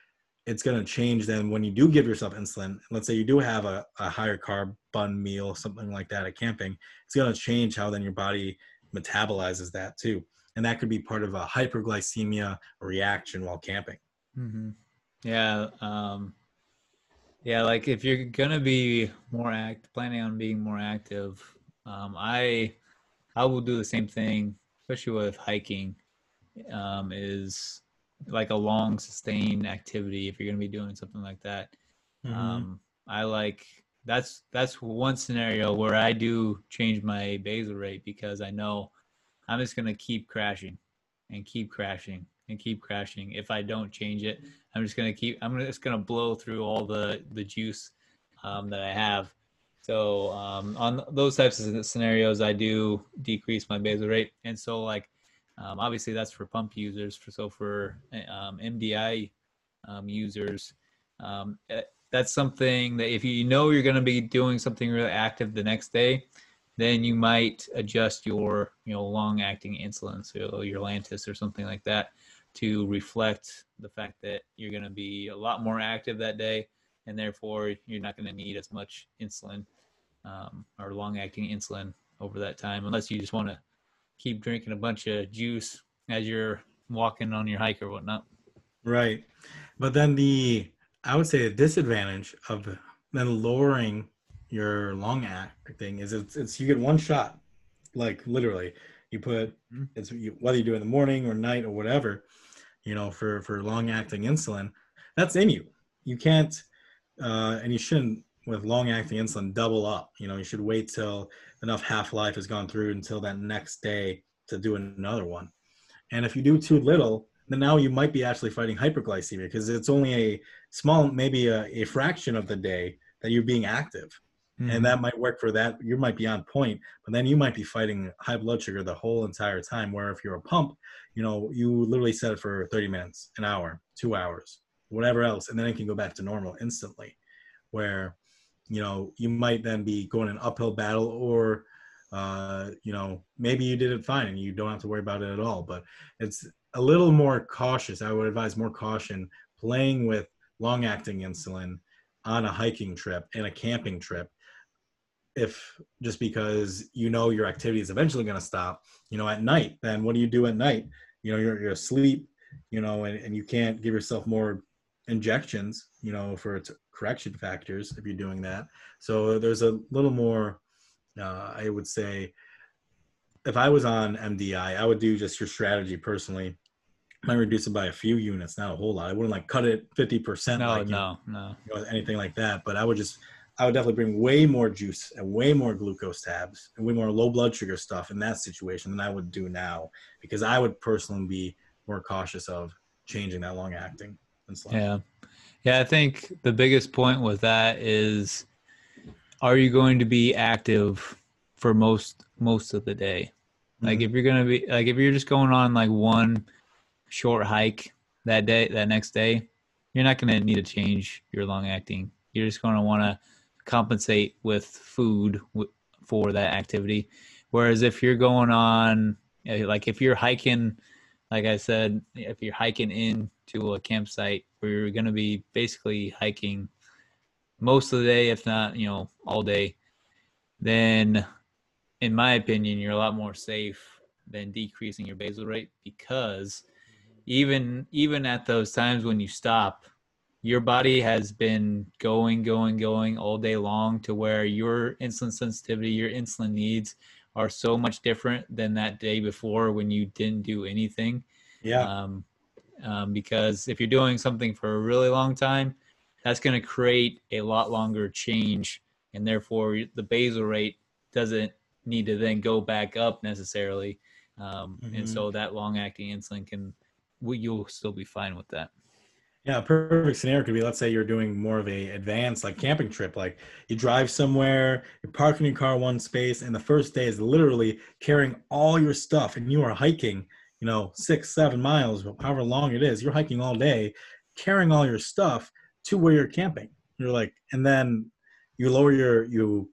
S2: it's going to change then when you do give yourself insulin. Let's say you do have a, a higher carb bun meal, something like that at camping, it's going to change how then your body metabolizes that too. And that could be part of a hyperglycemia reaction while camping.
S1: Mm-hmm. Yeah. Um, yeah. Like if you're going to be more act, planning on being more active, um, I, I will do the same thing, especially with hiking, um, is like a long sustained activity. If you're going to be doing something like that, mm-hmm. um, I like that's that's one scenario where I do change my basal rate because I know I'm just gonna keep crashing and keep crashing and keep crashing. If I don't change it, I'm just gonna keep. I'm just gonna blow through all the the juice um, that I have. So um, on those types of scenarios, I do decrease my basal rate, and so like um, obviously that's for pump users. For so for um, MDI um, users, um, eh, that's something that if you know you're going to be doing something really active the next day, then you might adjust your you know long acting insulin, so your Lantus or something like that, to reflect the fact that you're going to be a lot more active that day, and therefore you're not going to need as much insulin um, or long acting insulin over that time, unless you just want to keep drinking a bunch of juice as you're walking on your hike or whatnot.
S2: Right, but then the I would say the disadvantage of then lowering your long acting is it's, it's you get one shot, like literally. You put mm-hmm. it's you, whether you do it in the morning or night or whatever, you know, for for long acting insulin, that's in you. You can't, uh, and you shouldn't with long acting insulin double up. You know, you should wait till enough half life has gone through until that next day to do another one. And if you do too little, then now you might be actually fighting hyperglycemia because it's only a small, maybe a, a, fraction of the day that you're being active. Mm-hmm. And that might work for that. You might be on point, but then you might be fighting high blood sugar the whole entire time. Where if you're a pump, you know, you literally set it for 30 minutes, an hour, two hours, whatever else, and then it can go back to normal instantly. Where, you know, you might then be going an uphill battle or uh, you know, maybe you did it fine and you don't have to worry about it at all. But it's a little more cautious. I would advise more caution playing with long acting insulin on a hiking trip and a camping trip. If just because you know your activity is eventually going to stop, you know, at night, then what do you do at night? You know, you're, you're asleep, you know, and, and you can't give yourself more injections, you know, for its correction factors if you're doing that. So there's a little more, uh, I would say, if I was on MDI, I would do just your strategy personally might reduce it by a few units, not a whole lot. I wouldn't like cut it fifty percent.
S1: No,
S2: like,
S1: no, you know,
S2: no, you know, anything like that. But I would just, I would definitely bring way more juice and way more glucose tabs and way more low blood sugar stuff in that situation than I would do now, because I would personally be more cautious of changing that long acting
S1: insulin. Yeah, yeah. I think the biggest point with that is, are you going to be active for most most of the day? Like mm-hmm. if you're gonna be like if you're just going on like one short hike that day, that next day, you're not going to need to change your long acting. You're just going to want to compensate with food for that activity. Whereas if you're going on, like if you're hiking, like I said, if you're hiking into a campsite where you're going to be basically hiking most of the day, if not, you know, all day, then in my opinion, you're a lot more safe than decreasing your basal rate because even even at those times when you stop your body has been going going going all day long to where your insulin sensitivity your insulin needs are so much different than that day before when you didn't do anything.
S2: Yeah.
S1: Um, um, because if you're doing something for a really long time that's going to create a lot longer change and therefore the basal rate doesn't need to then go back up necessarily um, mm-hmm. and so that long acting insulin can you'll still be fine with that.
S2: Yeah, perfect scenario could be let's say you're doing more of a advanced like camping trip. Like you drive somewhere, you're parking your car one space, and the first day is literally carrying all your stuff, and you are hiking, you know, six, seven miles, however long it is, you're hiking all day, carrying all your stuff to where you're camping. You're like, and then you lower your, you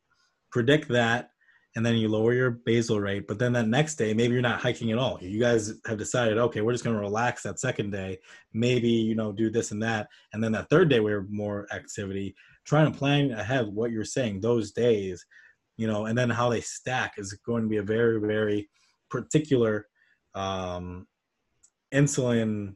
S2: predict that, and then you lower your basal rate. But then that next day, maybe you're not hiking at all. You guys have decided, okay, we're just going to relax that second day. Maybe, you know, do this and that. And then that third day, we're more activity. Trying to plan ahead what you're saying those days, you know, and then how they stack is going to be a very, very particular um, insulin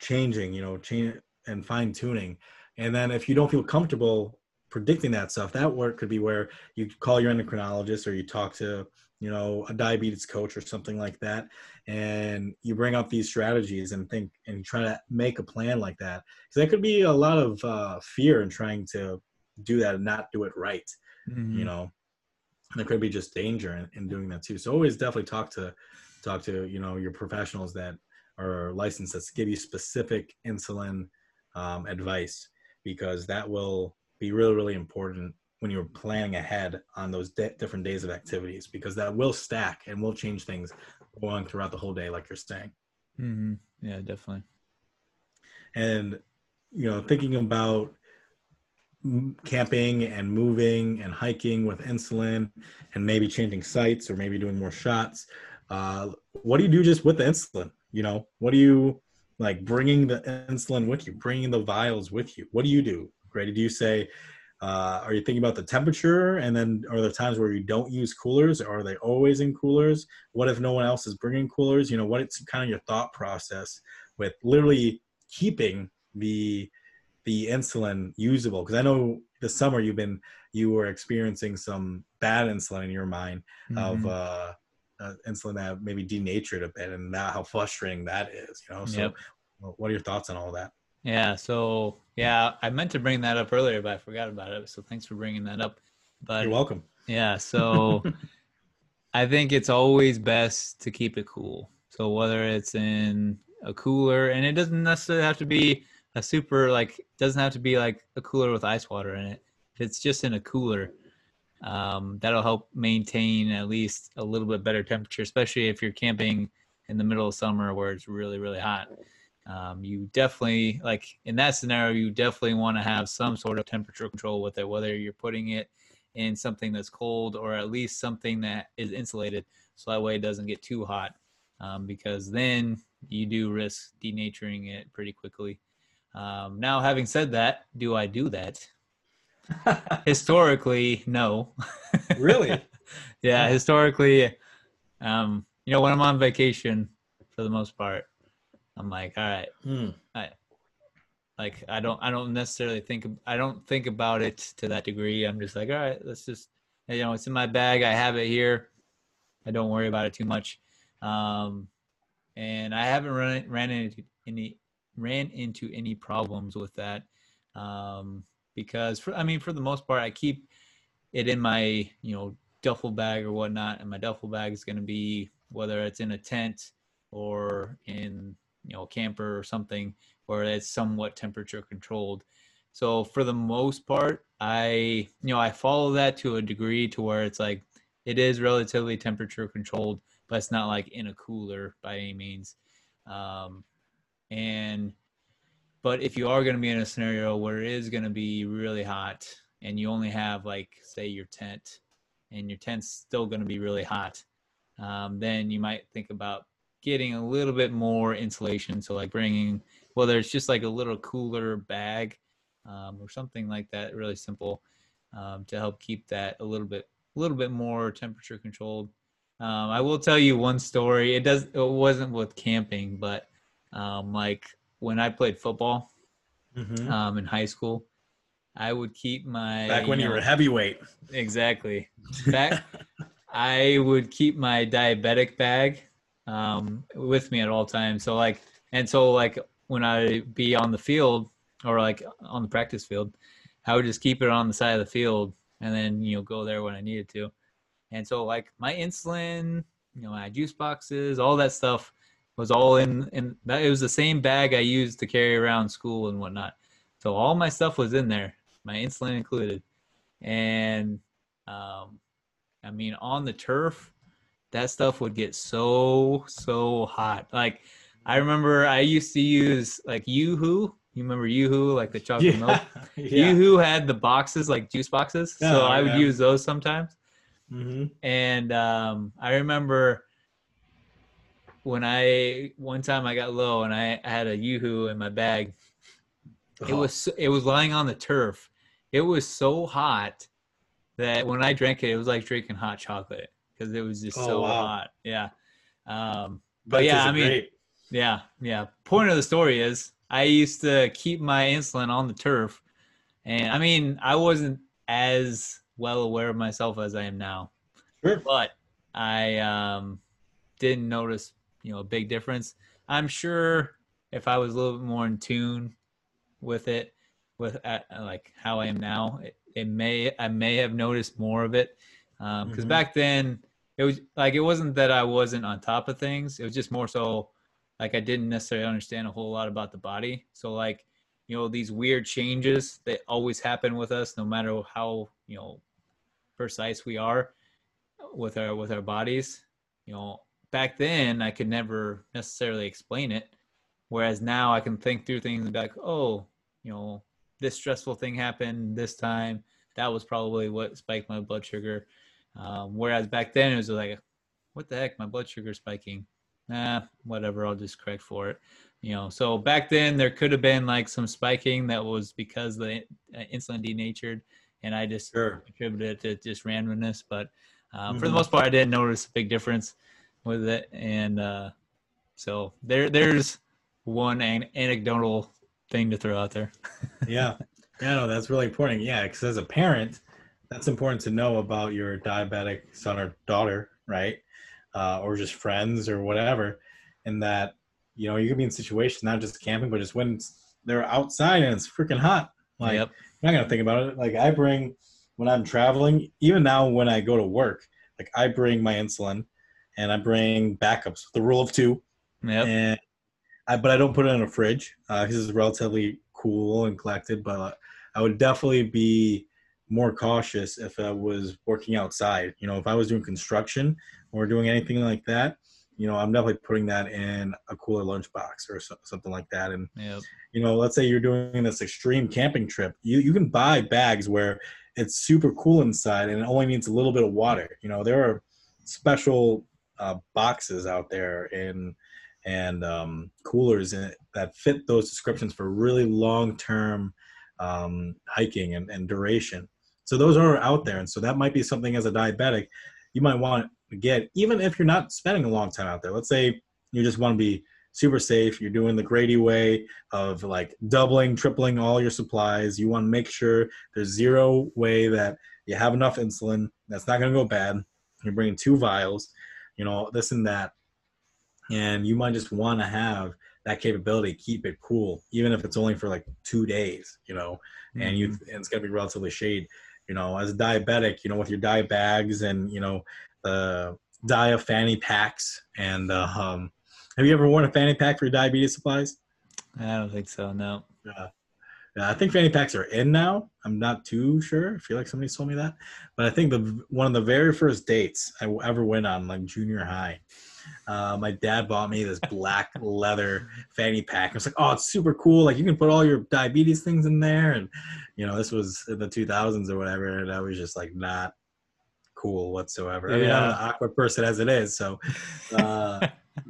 S2: changing, you know, change and fine tuning. And then if you don't feel comfortable predicting that stuff, that work could be where you call your endocrinologist or you talk to, you know, a diabetes coach or something like that. And you bring up these strategies and think and try to make a plan like that. Because that could be a lot of uh, fear in trying to do that and not do it right. Mm-hmm. You know, and there could be just danger in, in doing that too. So always definitely talk to talk to you know your professionals that are licensed that give you specific insulin um, advice because that will be really really important when you're planning ahead on those de- different days of activities because that will stack and will change things going throughout the whole day like you're saying
S1: mm-hmm. yeah definitely
S2: and you know thinking about camping and moving and hiking with insulin and maybe changing sites or maybe doing more shots uh, what do you do just with the insulin? You know what do you like bringing the insulin with you bringing the vials with you? What do you do grady do you say uh, are you thinking about the temperature? And then are there times where you don't use coolers? Or are they always in coolers? What if no one else is bringing coolers? You know what's kind of your thought process with literally keeping the the insulin usable? Because I know this summer you've been you were experiencing some bad insulin in your mind mm-hmm. of uh, uh, insulin that maybe denatured a bit, and now how frustrating that is. You know, so yep. what are your thoughts on all that?
S1: Yeah. So yeah, I meant to bring that up earlier, but I forgot about it. So thanks for bringing that up. But
S2: you're welcome.
S1: Yeah. So <laughs> I think it's always best to keep it cool. So whether it's in a cooler, and it doesn't necessarily have to be a super like doesn't have to be like a cooler with ice water in it. If it's just in a cooler, um, that'll help maintain at least a little bit better temperature, especially if you're camping in the middle of summer where it's really really hot. Um, you definitely like in that scenario, you definitely want to have some sort of temperature control with it, whether you're putting it in something that's cold or at least something that is insulated, so that way it doesn't get too hot. Um, because then you do risk denaturing it pretty quickly. Um, now, having said that, do I do that? <laughs> historically, no.
S2: really? <laughs>
S1: yeah, historically, um, you know, when I'm on vacation, for the most part, I'm like, all right, hmm. I, like I don't, I don't necessarily think, I don't think about it to that degree. I'm just like, all right, let's just, you know, it's in my bag. I have it here. I don't worry about it too much. Um, and I haven't run ran into any ran into any problems with that um, because for, I mean for the most part I keep it in my you know duffel bag or whatnot and my duffel bag is going to be whether it's in a tent or in you know a camper or something where it's somewhat temperature controlled. So for the most part i you know i follow that to a degree to where it's like it is relatively temperature controlled but it's not like in a cooler by any means. Um, and but if you are going to be in a scenario where it is going to be really hot and you only have like say your tent and your tent's still going to be really hot um, then you might think about getting a little bit more insulation. So like bringing whether it's just like a little cooler bag um, or something like that really simple um, to help keep that a little bit a little bit more temperature controlled. Um, i will tell you one story. It does it wasn't with camping but um, like when I played football mm-hmm. um, in high school, I would keep my
S2: back when you, know, you were heavyweight.
S1: Exactly. <laughs> Back, I would keep my diabetic bag um, with me at all times. So like, and so like when I be on the field or like on the practice field, I would just keep it on the side of the field and then you know go there when I needed to. And so like my insulin, you know, my juice boxes, all that stuff was all in in that it was the same bag I used to carry around school and whatnot. So all my stuff was in there, my insulin included. And um I mean on the turf, that stuff would get so so hot. Like I remember I used to use like YooHoo. You remember YooHoo, like the chocolate yeah. milk? <laughs> yeah. YooHoo had the boxes, like juice boxes. Oh, so I would use those sometimes. Mm-hmm. And um, I remember when I one time I got low and I, I had a YooHoo in my bag. Oh. It was it was lying on the turf. It was so hot that when I drank it, it was like drinking hot chocolate because it was just oh, so wow. hot. Yeah. Um, but yeah, I mean, great. yeah, yeah. Point of the story is I used to keep my insulin on the turf, and I mean, I wasn't as well aware of myself as I am now, sure. but I um, didn't notice, you know, a big difference. I'm sure if I was a little bit more in tune with it, with uh, like how I am now, it, it, may I may have noticed more of it because um, mm-hmm. back then it was like it wasn't that I wasn't on top of things. It was just more so like I didn't necessarily understand a whole lot about the body. So like, you know, these weird changes that always happen with us, no matter how, you know, precise we are with our with our bodies. You know, back then I could never necessarily explain it. Whereas now I can think through things and be like, oh, you know, this stressful thing happened this time. That was probably what spiked my blood sugar um, whereas back then it was like, what the heck, my blood sugar spiking. Nah, whatever, I'll just correct for it. You know, so back then there could have been like some spiking that was because the insulin denatured, and I just sure. attributed it to just randomness. But uh, mm-hmm. for the mm-hmm. most part, I didn't notice a big difference with it, and uh, so there, there's one an- anecdotal thing to throw out there. <laughs>
S2: yeah, yeah, no, that's really important. Yeah, because as a parent, that's important to know about your diabetic son or daughter, right? Uh, or just friends or whatever, and that you know you could be in situations not just camping, but just when they're outside and it's freaking hot. Like yep. you're not gonna think about it. Like I bring when I'm traveling, even now when I go to work, like I bring my insulin and I bring backups. The rule of two.
S1: Yep.
S2: And I, but I don't put it in a fridge uh, because it's relatively cool and collected. But uh, I would definitely be more cautious if I was working outside. You know, if I was doing construction or doing anything like that, you know, I'm definitely putting that in a cooler lunchbox or so, something like that. And yep. you know, let's say you're doing this extreme camping trip, you you can buy bags where it's super cool inside and it only needs a little bit of water. You know, there are special uh, boxes out there and and um, coolers in, that fit those descriptions for really long term um, hiking and, and duration. So those are out there, and so that might be something as a diabetic you might want to get, even if you're not spending a long time out there. Let's say you just want to be super safe. You're doing the Grady way of like doubling, tripling all your supplies. You want to make sure there's zero way that you have enough insulin. That's not going to go bad. You're bringing two vials, you know, this and that. And you might just want to have that capability, keep it cool, even if it's only for like two days, you know, mm-hmm. and you, and it's going to be relatively shade you know, as a diabetic, you know, with your diet bags and, you know, the dia fanny packs. And uh, um, have you ever worn a fanny pack for your diabetes supplies?
S1: I don't think so. No.
S2: Yeah. Yeah, I think fanny packs are in now. I'm not too sure. I feel like somebody told me that, but I think the one of the very first dates I ever went on, like junior high, uh, my dad bought me this black <laughs> leather fanny pack. I was like, oh, it's super cool. Like you can put all your diabetes things in there. And, you know, this was in the 2000s or whatever. And I was just like, not cool whatsoever. Yeah. I mean, I'm an awkward person as it is. So <laughs> uh,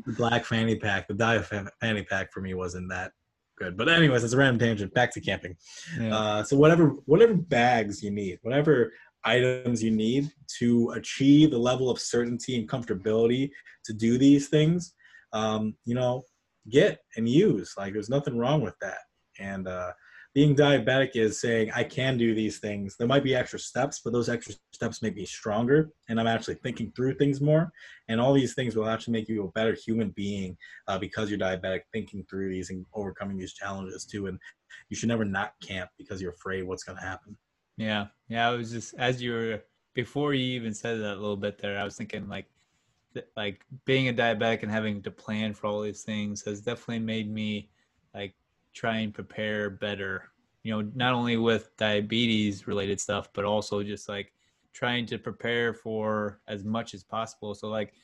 S2: the black fanny pack, the dye fanny pack for me wasn't that good. But anyways, it's a random tangent. Back to camping. Yeah. Uh, so whatever, whatever bags you need, whatever items you need to achieve the level of certainty and comfortability to do these things um, you know get and use like there's nothing wrong with that and uh, being diabetic is saying i can do these things there might be extra steps but those extra steps make me stronger and i'm actually thinking through things more and all these things will actually make you a better human being uh, because you're diabetic thinking through these and overcoming these challenges too and you should never not camp because you're afraid what's going to happen
S1: yeah, yeah. I was just as you were before you even said that a little bit there. I was thinking like, like being a diabetic and having to plan for all these things has definitely made me like try and prepare better. You know, not only with diabetes related stuff, but also just like trying to prepare for as much as possible. So like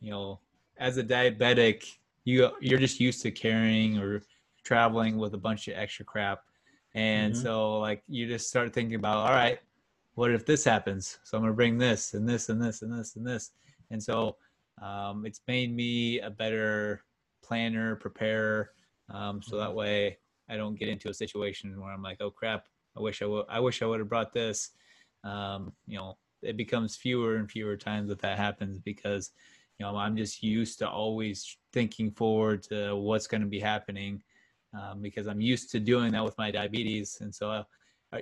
S1: you know, as a diabetic, you you're just used to carrying or traveling with a bunch of extra crap. And mm-hmm. so like you just start thinking about, all right, what if this happens? So I'm gonna bring this and this and this and this and this. And so um, it's made me a better planner, preparer. Um, so that mm-hmm. way I don't get into a situation where I'm like, oh crap, I wish I would, I wish I would have brought this. Um, you know, it becomes fewer and fewer times that that happens because, you know, I'm just used to always thinking forward to what's going to be happening um, because I'm used to doing that with my diabetes. And so, uh,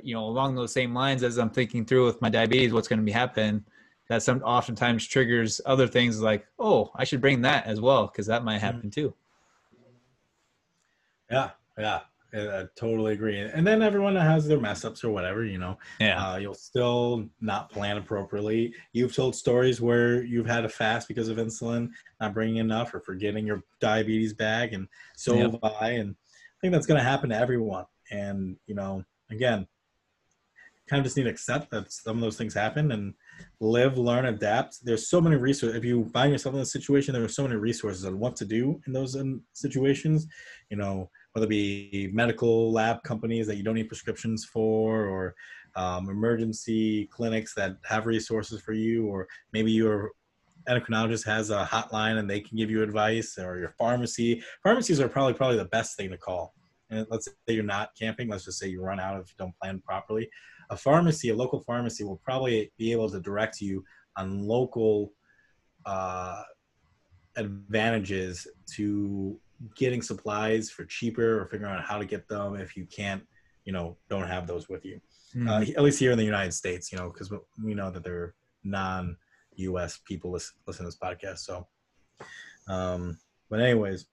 S1: you know, along those same lines, as I'm thinking through with my diabetes, what's going to be happening, that some oftentimes triggers other things like, oh, I should bring that as well because that might happen too.
S2: Yeah, yeah, I totally agree. And then everyone has their mess ups or whatever, you know.
S1: Yeah.
S2: Uh, you'll still not plan appropriately. You've told stories where you've had a fast because of insulin, not bringing enough, or forgetting your diabetes bag, and so yep. have I. And I think that's going to happen to everyone. And you know, again, kind of just need to accept that some of those things happen and live, learn, adapt. There's so many resources. If you find yourself in a situation, there are so many resources on what to do in those situations. You know, whether it be medical lab companies that you don't need prescriptions for, or um, emergency clinics that have resources for you, or maybe your endocrinologist has a hotline and they can give you advice, or your pharmacy. Pharmacies are probably probably the best thing to call. And let's say you're not camping. Let's just say you run out if you don't plan properly a pharmacy, a local pharmacy, will probably be able to direct you on local uh, advantages to getting supplies for cheaper or figuring out how to get them if you can't, you know, don't have those with you. Mm-hmm. Uh, at least here in the United States, you know, because we know that there are non-U.S. people listen, listen to this podcast. So, um, but anyways,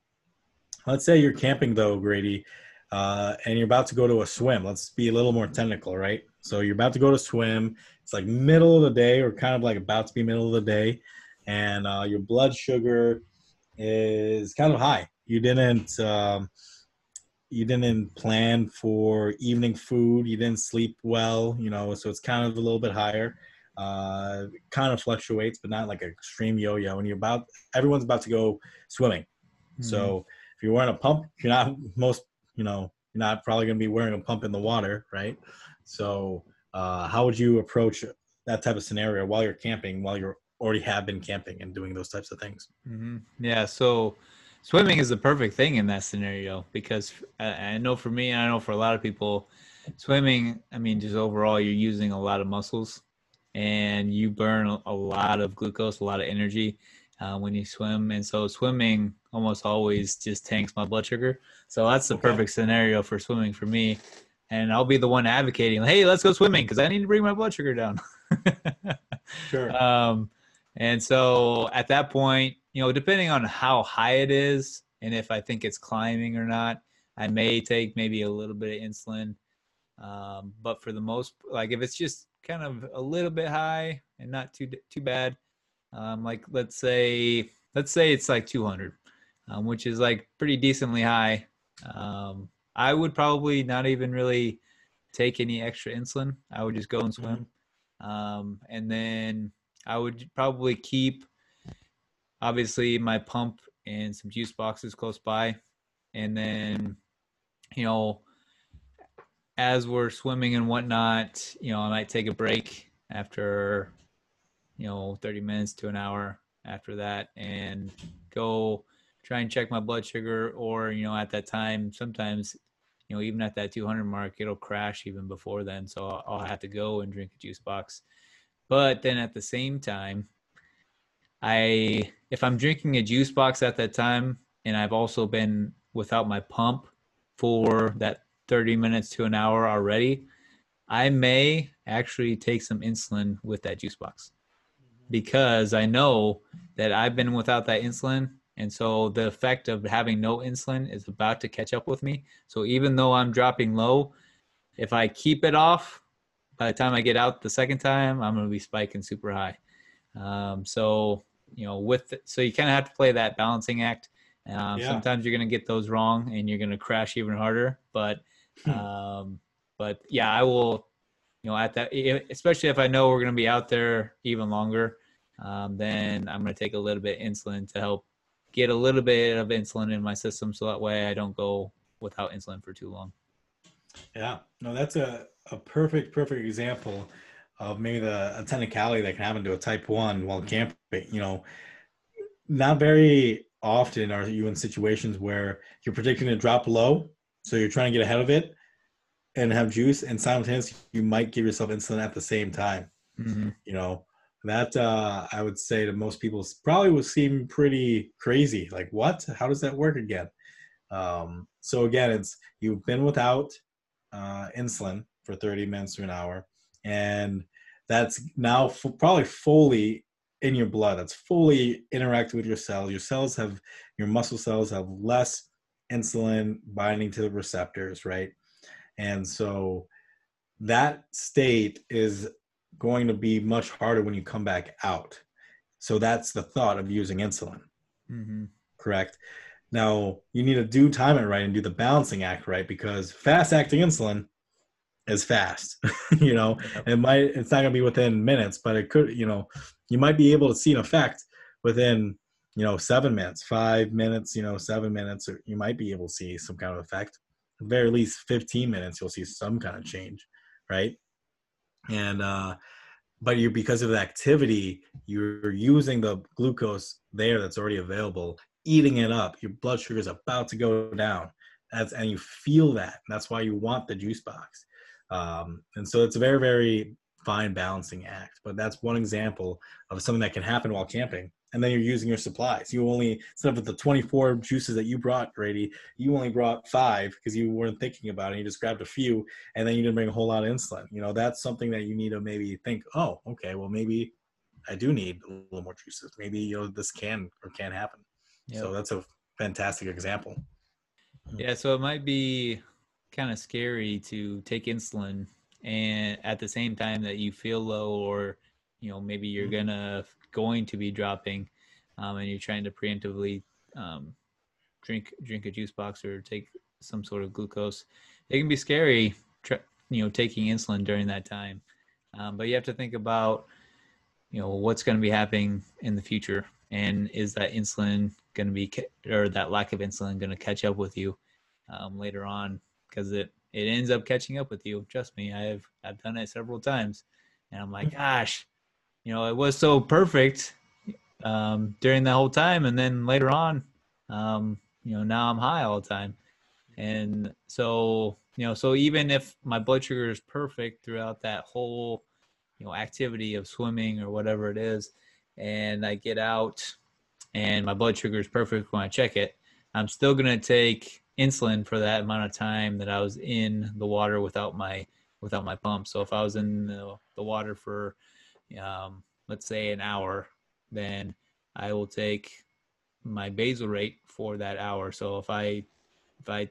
S2: let's say you're camping though, Grady, uh, and you're about to go to a swim. Let's be a little more technical, right? So you're about to go to swim. It's like middle of the day, or kind of like about to be middle of the day, and uh, your blood sugar is kind of high. You didn't um, you didn't plan for evening food. You didn't sleep well, you know, so it's kind of a little bit higher. Uh, kind of fluctuates, but not like an extreme yo-yo. And you're about everyone's about to go swimming. Mm-hmm. So if you're wearing a pump, you're not most you know you're not probably going to be wearing a pump in the water, right? So, uh, how would you approach that type of scenario while you're camping, while you're already have been camping and doing those types of things?
S1: Mm-hmm. Yeah. So, swimming is the perfect thing in that scenario because I know for me, and I know for a lot of people, swimming, I mean, just overall, you're using a lot of muscles and you burn a lot of glucose, a lot of energy uh, when you swim. And so, swimming almost always just tanks my blood sugar. So, that's the okay. perfect scenario for swimming for me and I'll be the one advocating, hey, let's go swimming because I need to bring my blood sugar down. <laughs>
S2: sure.
S1: Um, and so at that point, you know, depending on how high it is and if I think it's climbing or not, I may take maybe a little bit of insulin. Um, but for the most, like if it's just kind of a little bit high and not too too bad, um, like let's say let's say it's like 200, um, which is like pretty decently high. Um, I would probably not even really take any extra insulin. I would just go and swim. Mm-hmm. Um, and then I would probably keep, obviously, my pump and some juice boxes close by. And then, you know, as we're swimming and whatnot, you know, I might take a break after, you know, 30 minutes to an hour after that and go try and check my blood sugar or you know at that time sometimes you know even at that 200 mark it'll crash even before then. So I'll, I'll have to go and drink a juice box. But then at the same time i if i'm drinking a juice box at that time and i've also been without my pump for that 30 minutes to an hour already i may actually take some insulin with that juice box. Mm-hmm. Because i know that i've been without that insulin and so the effect of having no insulin is about to catch up with me. So even though I'm dropping low, if I keep it off, by the time I get out the second time, I'm going to be spiking super high. Um, so, you know, with, so you kind of have to play that balancing act. Um, yeah. Sometimes you're going to get those wrong and you're going to crash even harder. But, hmm. um, but yeah, I will, you know, at that, especially if I know we're going to be out there even longer, um, then I'm going to take a little bit insulin to help get a little bit of insulin in my system, so that way I don't go without insulin for too long.
S2: Yeah, no, that's a, a perfect, perfect example of maybe the a technicality that can happen to a type one while camping. You know, not very often are you in situations where you're predicting to drop low, so you're trying to get ahead of it and have juice, and simultaneously you might give yourself insulin at the same time. Mm-hmm. You know, that uh, I would say to most people probably would seem pretty crazy. Like, what? How does that work again? Um, so again, it's you've been without uh, insulin for 30 minutes to an hour, and that's now f- probably fully in your blood. That's fully interacting with your cells. Your cells have your muscle cells have less insulin binding to the receptors, right? And so that state is going to be much harder when you come back out. So that's the thought of using insulin. Mm-hmm. Correct. Now you need to do time it right and do the balancing act right because fast acting insulin is fast. <laughs> you know, it might it's not gonna be within minutes, but it could, you know, you might be able to see an effect within, you know, seven minutes, five minutes, you know, seven minutes, or you might be able to see some kind of effect. At the very least 15 minutes, you'll see some kind of change, right? And uh, but you because of the activity you're using the glucose there that's already available eating it up your blood sugar is about to go down. That's and you feel that. That's why you want the juice box. Um, and so it's a very very fine balancing act. But that's one example of something that can happen while camping and then you're using your supplies. You only instead of the 24 juices that you brought, Grady, you only brought five because you weren't thinking about it. You just grabbed a few, and then you didn't bring a whole lot of insulin. You know, that's something that you need to maybe think. Oh, okay, well maybe I do need a little more juices. Maybe you know this can or can't happen. Yep. So that's a fantastic example.
S1: Yeah, so it might be kind of scary to take insulin and at the same time that you feel low or you know maybe you're mm-hmm. gonna going to be dropping, um, and you're trying to preemptively um, drink drink a juice box or take some sort of glucose, it can be scary. You know, taking insulin during that time, um, but you have to think about you know what's going to be happening in the future, and is that insulin going to be or that lack of insulin going to catch up with you um, later on? Because it it ends up catching up with you. Trust me, I've I've done it several times, and I'm like, mm-hmm. gosh, you know, it was so perfect um, during the whole time, and then later on, um, you know, now I'm high all the time, and so you know, so even if my blood sugar is perfect throughout that whole, you know, activity of swimming or whatever it is, and I get out, and my blood sugar is perfect when I check it, I'm still gonna take insulin for that amount of time that I was in the water without my without my pump. So if I was in the, the water for um, let's say an hour, then I will take my basal rate for that hour. So if I if I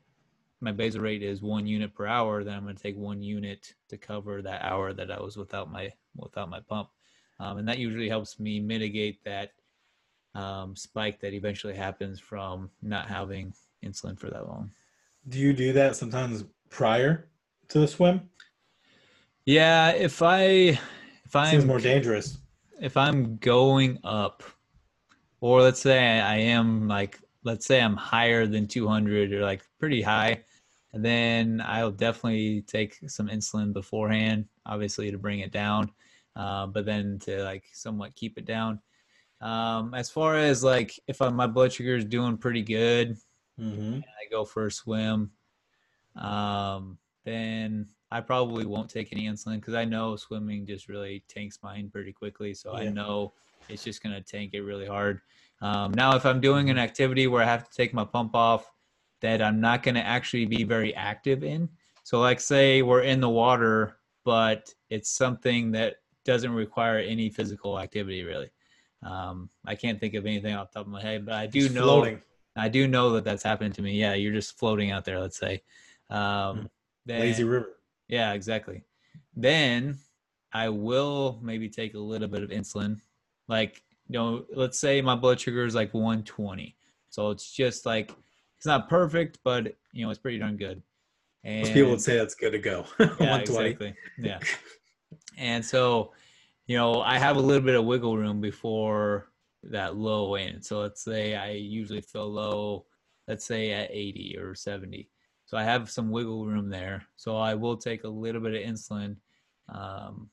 S1: my basal rate is one unit per hour, then I'm going to take one unit to cover that hour that I was without my without my pump, um, and that usually helps me mitigate that um, spike that eventually happens from not having insulin for that long.
S2: Do you do that sometimes prior to the swim?
S1: Yeah, if I if I'm
S2: seems more dangerous.
S1: If I'm going up, or let's say I am like, let's say I'm higher than 200 or like pretty high, then I'll definitely take some insulin beforehand, obviously to bring it down, uh, but then to like somewhat keep it down. Um, as far as like if I, my blood sugar is doing pretty good, mm-hmm. I go for a swim, um, then I probably won't take any insulin because I know swimming just really tanks mine pretty quickly. So yeah. I know it's just going to tank it really hard. Um, now, if I'm doing an activity where I have to take my pump off that I'm not going to actually be very active in, so like say we're in the water, but it's something that doesn't require any physical activity really. Um, I can't think of anything off the top of my head, but I do know floating. I do know that that's happened to me. Yeah, you're just floating out there. Let's say. Um,
S2: then, Lazy river.
S1: Yeah, exactly. Then I will maybe take a little bit of insulin. Like, you know, let's say my blood sugar is like 120. So it's just like, it's not perfect, but, you know, it's pretty darn good.
S2: And Most people would say that's good to go. <laughs>
S1: yeah, exactly. Yeah. <laughs> And so, you know, I have a little bit of wiggle room before that low end. So let's say I usually feel low, let's say at 80 or 70. So I have some wiggle room there. So I will take a little bit of insulin um,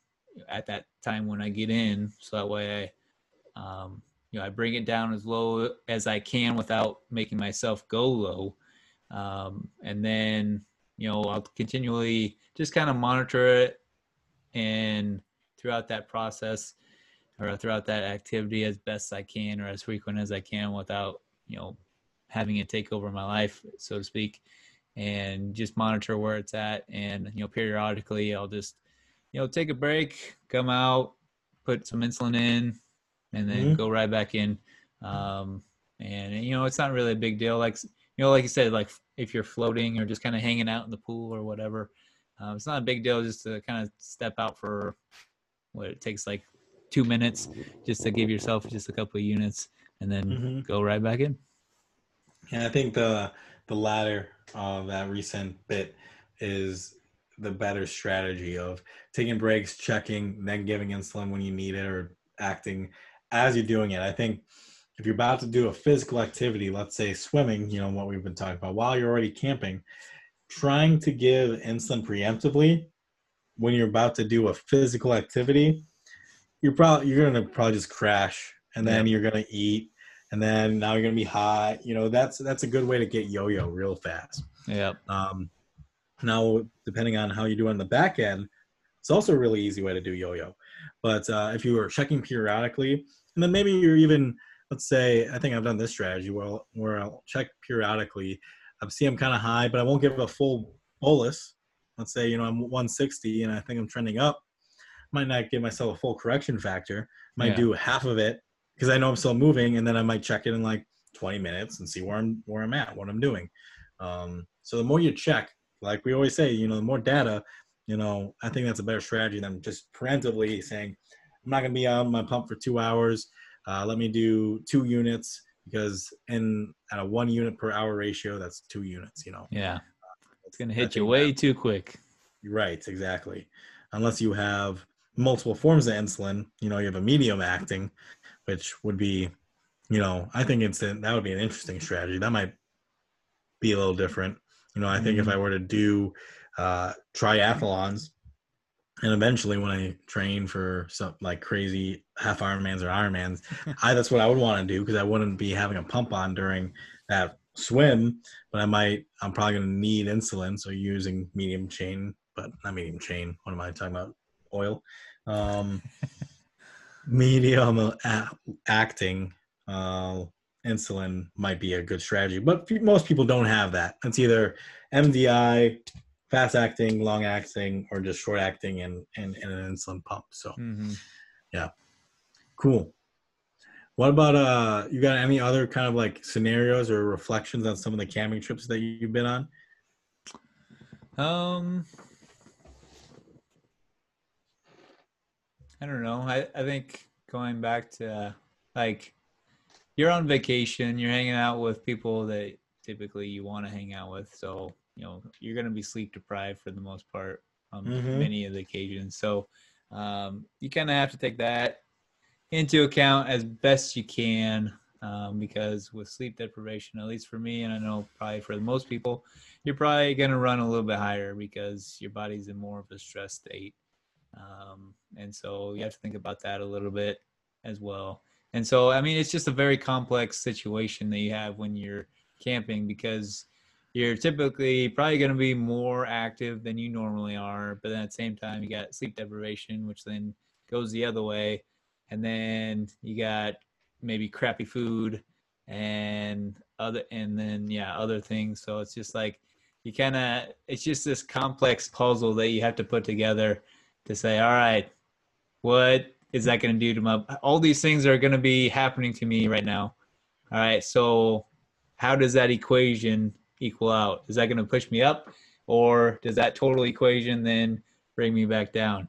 S1: at that time when I get in. So that way I, um, you know, I bring it down as low as I can without making myself go low. Um, and then, you know, I'll continually just kind of monitor it and throughout that process or throughout that activity as best I can or as frequent as I can without, you know, having it take over my life, so to speak, and just monitor where it's at. And, you know, periodically I'll just, you know, take a break, come out, put some insulin in, and then mm-hmm. go right back in. Um, and, you know, it's not really a big deal. Like, you know, like you said, like if you're floating or just kind of hanging out in the pool or whatever, um, it's not a big deal just to kind of step out for what it takes like two minutes just to give yourself just a couple of units and then mm-hmm. go right back in.
S2: Yeah, I think the the latter of that recent bit is the better strategy of taking breaks, checking, then giving insulin when you need it, or acting as you're doing it. I think if you're about to do a physical activity, let's say swimming, you know what we've been talking about, while you're already camping, trying to give insulin preemptively when you're about to do a physical activity, you're probably you're gonna probably just crash, and then yeah. you're gonna eat, and then now you're gonna be hot. You know that's that's a good way to get yo-yo real fast.
S1: Yeah.
S2: Um, now depending on how you do on the back end, it's also a really easy way to do yo-yo. But uh, if you are checking periodically, and then maybe you're even let's say I think I've done this strategy where where I'll check periodically. I see I'm kind of high, but I won't give a full bolus let's say you know I'm 160 and I think I'm trending up, might not give myself a full correction factor. Might yeah. do half of it because I know I'm still moving, and then I might check it in like 20 minutes and see where I'm where I'm at, what I'm doing. Um, so the more you check, like we always say, you know, the more data, you know, I think that's a better strategy than just preemptively saying, I'm not gonna be on my pump for two hours. Uh, let me do two units because in at a one unit per hour ratio, that's two units. You know.
S1: Yeah. It's gonna hit you way too quick.
S2: Right, exactly. Unless you have multiple forms of insulin, you know, you have a medium acting, which would be, you know, I think it's that would be an interesting strategy. That might be a little different. You know, I think mm-hmm. if I were to do uh, triathlons, and eventually when I train for some like crazy half Ironmans or Ironmans, <laughs> I that's what I would want to do because I wouldn't be having a pump on during that swim, but I might, I'm probably going to need insulin. So using medium chain, but not medium chain. What am I talking about? Oil. Um, <laughs> medium acting uh, insulin might be a good strategy, but most people don't have that. It's either MDI, fast acting, long acting, or just short acting and, and, and an insulin pump. So, mm-hmm. yeah, cool. What about uh you got any other kind of like scenarios or reflections on some of the camping trips that you've been on?
S1: Um I don't know. I, I think going back to uh, like you're on vacation, you're hanging out with people that typically you want to hang out with. So, you know, you're going to be sleep deprived for the most part on mm-hmm. many of the occasions. So, um, you kind of have to take that into account as best you can um, because with sleep deprivation, at least for me, and I know probably for most people, you're probably going to run a little bit higher because your body's in more of a stress state. Um, and so you have to think about that a little bit as well. And so, I mean, it's just a very complex situation that you have when you're camping because you're typically probably going to be more active than you normally are. But then at the same time, you got sleep deprivation, which then goes the other way and then you got maybe crappy food and other and then yeah other things so it's just like you kind of it's just this complex puzzle that you have to put together to say all right what is that going to do to my all these things are going to be happening to me right now. All right so how does that equation equal out? Is that going to push me up or does that total equation then bring me back down?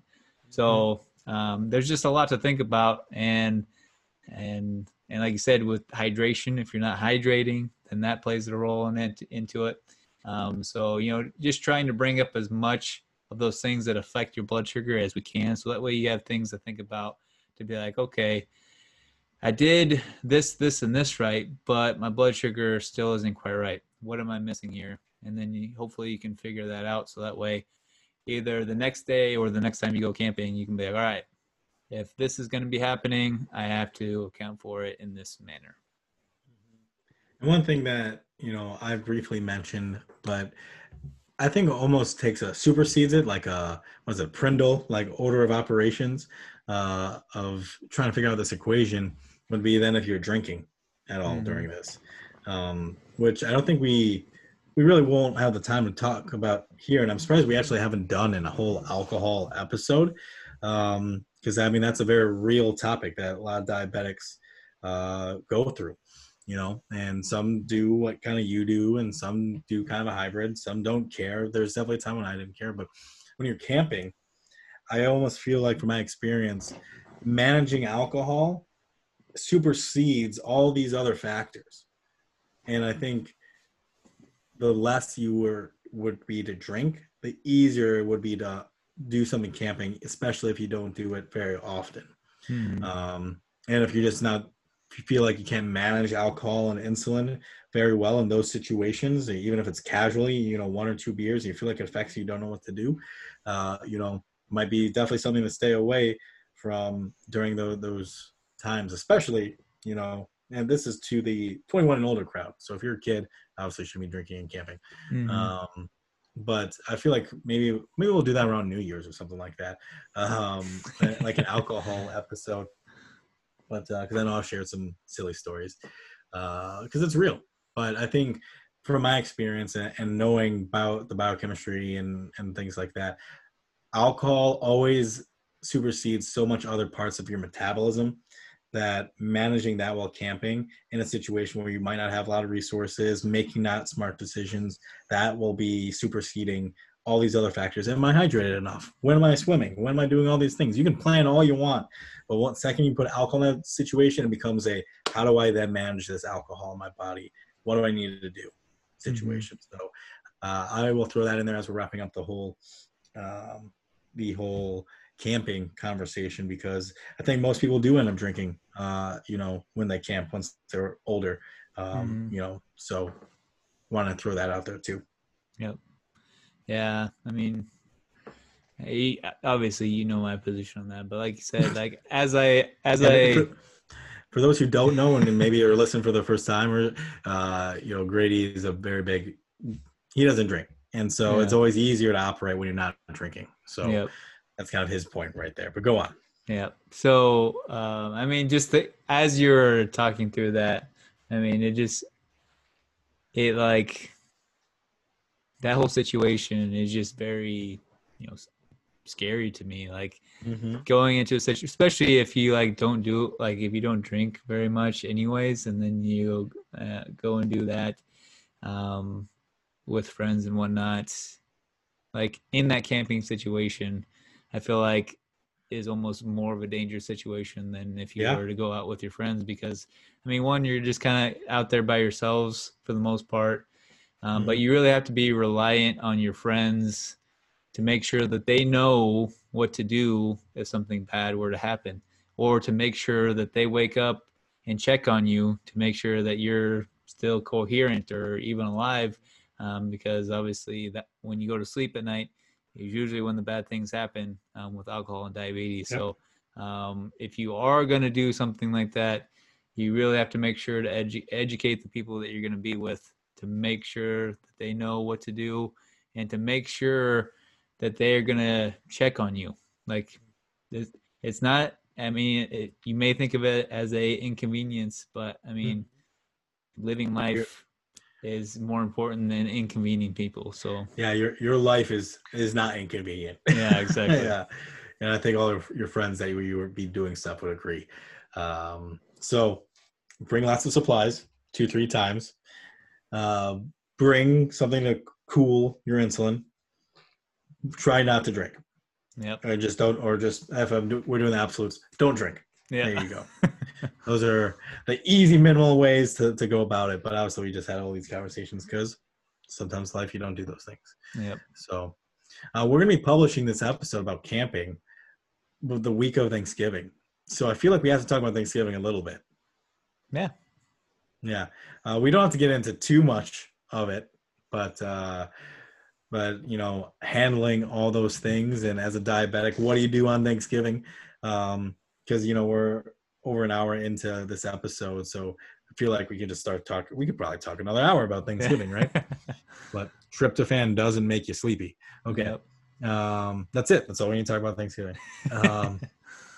S1: So um, there's just a lot to think about and and and like you said with hydration if you're not hydrating then that plays a role in it into it. Um, so you know just trying to bring up as much of those things that affect your blood sugar as we can. So that way you have things to think about to be like, okay, I did this, this, and this right, but my blood sugar still isn't quite right. What am I missing here? And then you, hopefully you can figure that out. So that way, either the next day or the next time you go camping, you can be like, all right, if this is going to be happening, I have to account for it in this manner. Mm-hmm.
S2: And one thing that you know I've briefly mentioned, but I think almost takes a supersedes it, like a was it Prindle, like order of operations uh, of trying to figure out this equation would be then if you're drinking at all mm-hmm. during this, um, which I don't think we we really won't have the time to talk about here, and I'm surprised we actually haven't done in a whole alcohol episode, because um, I mean that's a very real topic that a lot of diabetics uh, go through you know and some do what kind of you do and some do kind of a hybrid some don't care. There's definitely a time when i didn't care but when you're camping i almost feel like from my experience managing alcohol supersedes all these other factors. And i think the less you were would be to drink the easier it would be to do something camping especially if you don't do it very often. Hmm. um, and if you're just not feel like you can't manage alcohol and insulin very well in those situations, even if it's casually, you know, one or two beers, you feel like it affects you, you don't know what to do, uh, you know, might be definitely something to stay away from during the, those times, especially, you know, and this is to the 21 and older crowd. So if you're a kid, obviously you should be drinking and camping. Mm-hmm. Um, but I feel like maybe maybe we'll do that around New Year's or something like that, um, like an alcohol episode but because uh, I know I've shared some silly stories because uh, it's real. But I think from my experience and, and knowing about the biochemistry and and things like that, alcohol always supersedes so much other parts of your metabolism that managing that while camping in a situation where you might not have a lot of resources, making not smart decisions, that will be superseding all these other factors. Am I hydrated enough? When am I swimming? When am I doing all these things? You can plan all you want, but one second you put alcohol in that situation, it becomes a how do I then manage this alcohol in my body? What do I need to do? Mm-hmm. Situation. Mm-hmm. So uh, I will throw that in there as we're wrapping up the whole um, the whole camping conversation because I think most people do end up drinking, uh, you know, when they camp once they're older. Um, mm-hmm. You know, so want to throw that out there too.
S1: Yep. Yeah, I mean, obviously you know my position on that, but like you said, <laughs> like as I as yeah, I.
S2: For, for, those who don't know and maybe are listening for the first time, or uh, you know, Grady is a very big. He doesn't drink, and so yeah. it's always easier to operate when you're not drinking. So yep. that's kind of his point right there. But go on.
S1: Yeah. So um, I mean, just the, as you're talking through that, I mean, it just it like that whole situation is just very, you know, scary to me. Like mm-hmm. going into a situation, especially if you like don't do like if you don't drink very much, anyways, and then you uh, go and do that um, with friends and whatnot. Like in that camping situation, I feel like is almost more of a dangerous situation than if you yeah. were to go out with your friends because I mean one you're just kind of out there by yourselves for the most part um, mm-hmm. But you really have to be reliant on your friends to make sure that they know what to do if something bad were to happen, or to make sure that they wake up and check on you to make sure that you're still coherent or even alive. Um, because obviously, that when you go to sleep at night, is usually when the bad things happen um, with alcohol and diabetes. Yep. So, um, if you are going to do something like that, you really have to make sure to edu- educate the people that you're going to be with to make sure that they know what to do and to make sure that they're going to check on you. Like it's not, I mean, it, you may think of it as a inconvenience, but I mean, mm-hmm. living life is more important than inconveniencing people. So
S2: yeah, your, your life is, is not inconvenient.
S1: Yeah, exactly. <laughs>
S2: yeah. And I think all of your friends that you would be doing stuff would agree. Um, so bring lots of supplies two, three times uh, bring something to cool your insulin. Try not to drink.
S1: Yep.
S2: Or just don't, or just if I'm do, we're doing the absolutes, don't drink. Yeah. There you go. <laughs> Those are the easy, minimal ways to, to go about it. But obviously, we just had all these conversations because sometimes life you don't do those things.
S1: Yep.
S2: So, Uh, we're going to be publishing this episode about camping the week of Thanksgiving. So I feel like we have to talk about Thanksgiving a little bit.
S1: Yeah.
S2: Yeah. Uh, we don't have to get into too much of it, but uh, but you know, handling all those things and as a diabetic, what do you do on Thanksgiving? Um, because you know we're over an hour into this episode, so I feel like we can just start talking. We could probably talk another hour about Thanksgiving, right? <laughs> but tryptophan doesn't make you sleepy. Okay. Yep. Um, that's it. That's all we need to talk about Thanksgiving. Um,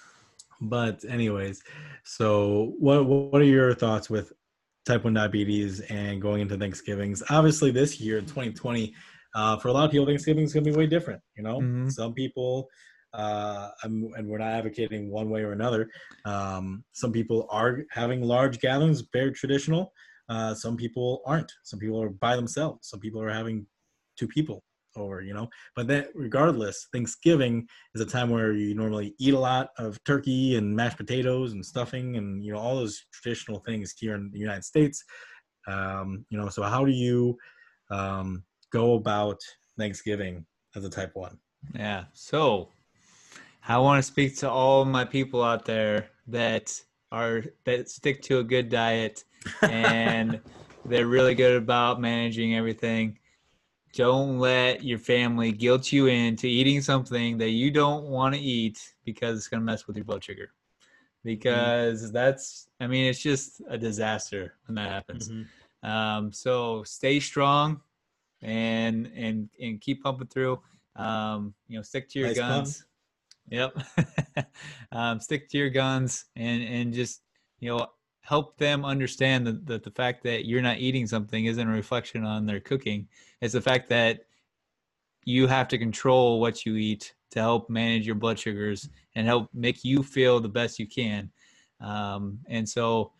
S2: <laughs> but anyways, so what what are your thoughts with type 1 diabetes and going into Thanksgivings? Obviously this year, 2020, uh, for a lot of people, Thanksgiving is going to be way different. You know, mm-hmm. some people, uh, and we're not advocating one way or another. Um, some people are having large gatherings, very traditional. Uh, some people aren't. Some people are by themselves. Some people are having two people over, you know. But that, regardless, Thanksgiving is a time where you normally eat a lot of turkey and mashed potatoes and stuffing and you know all those traditional things here in the United States. Um, you know, so how do you um, go about Thanksgiving as a type one?
S1: Yeah. So I want to speak to all my people out there that are that stick to a good diet <laughs> and they're really good about managing everything. Don't let your family guilt you into eating something that you don't want to eat because it's going to mess with your blood sugar. Because mm-hmm. that's, I mean, it's just a disaster when that happens. Mm-hmm. Um, so stay strong and and and keep pumping through. Um, you know, stick to your nice guns. Yep. <laughs> um, stick to your guns and and just you know help them understand that, that the fact that you're not eating something isn't a reflection on their cooking. It's the fact that you have to control what you eat to help manage your blood sugars and help make you feel the best you can. Um, and so,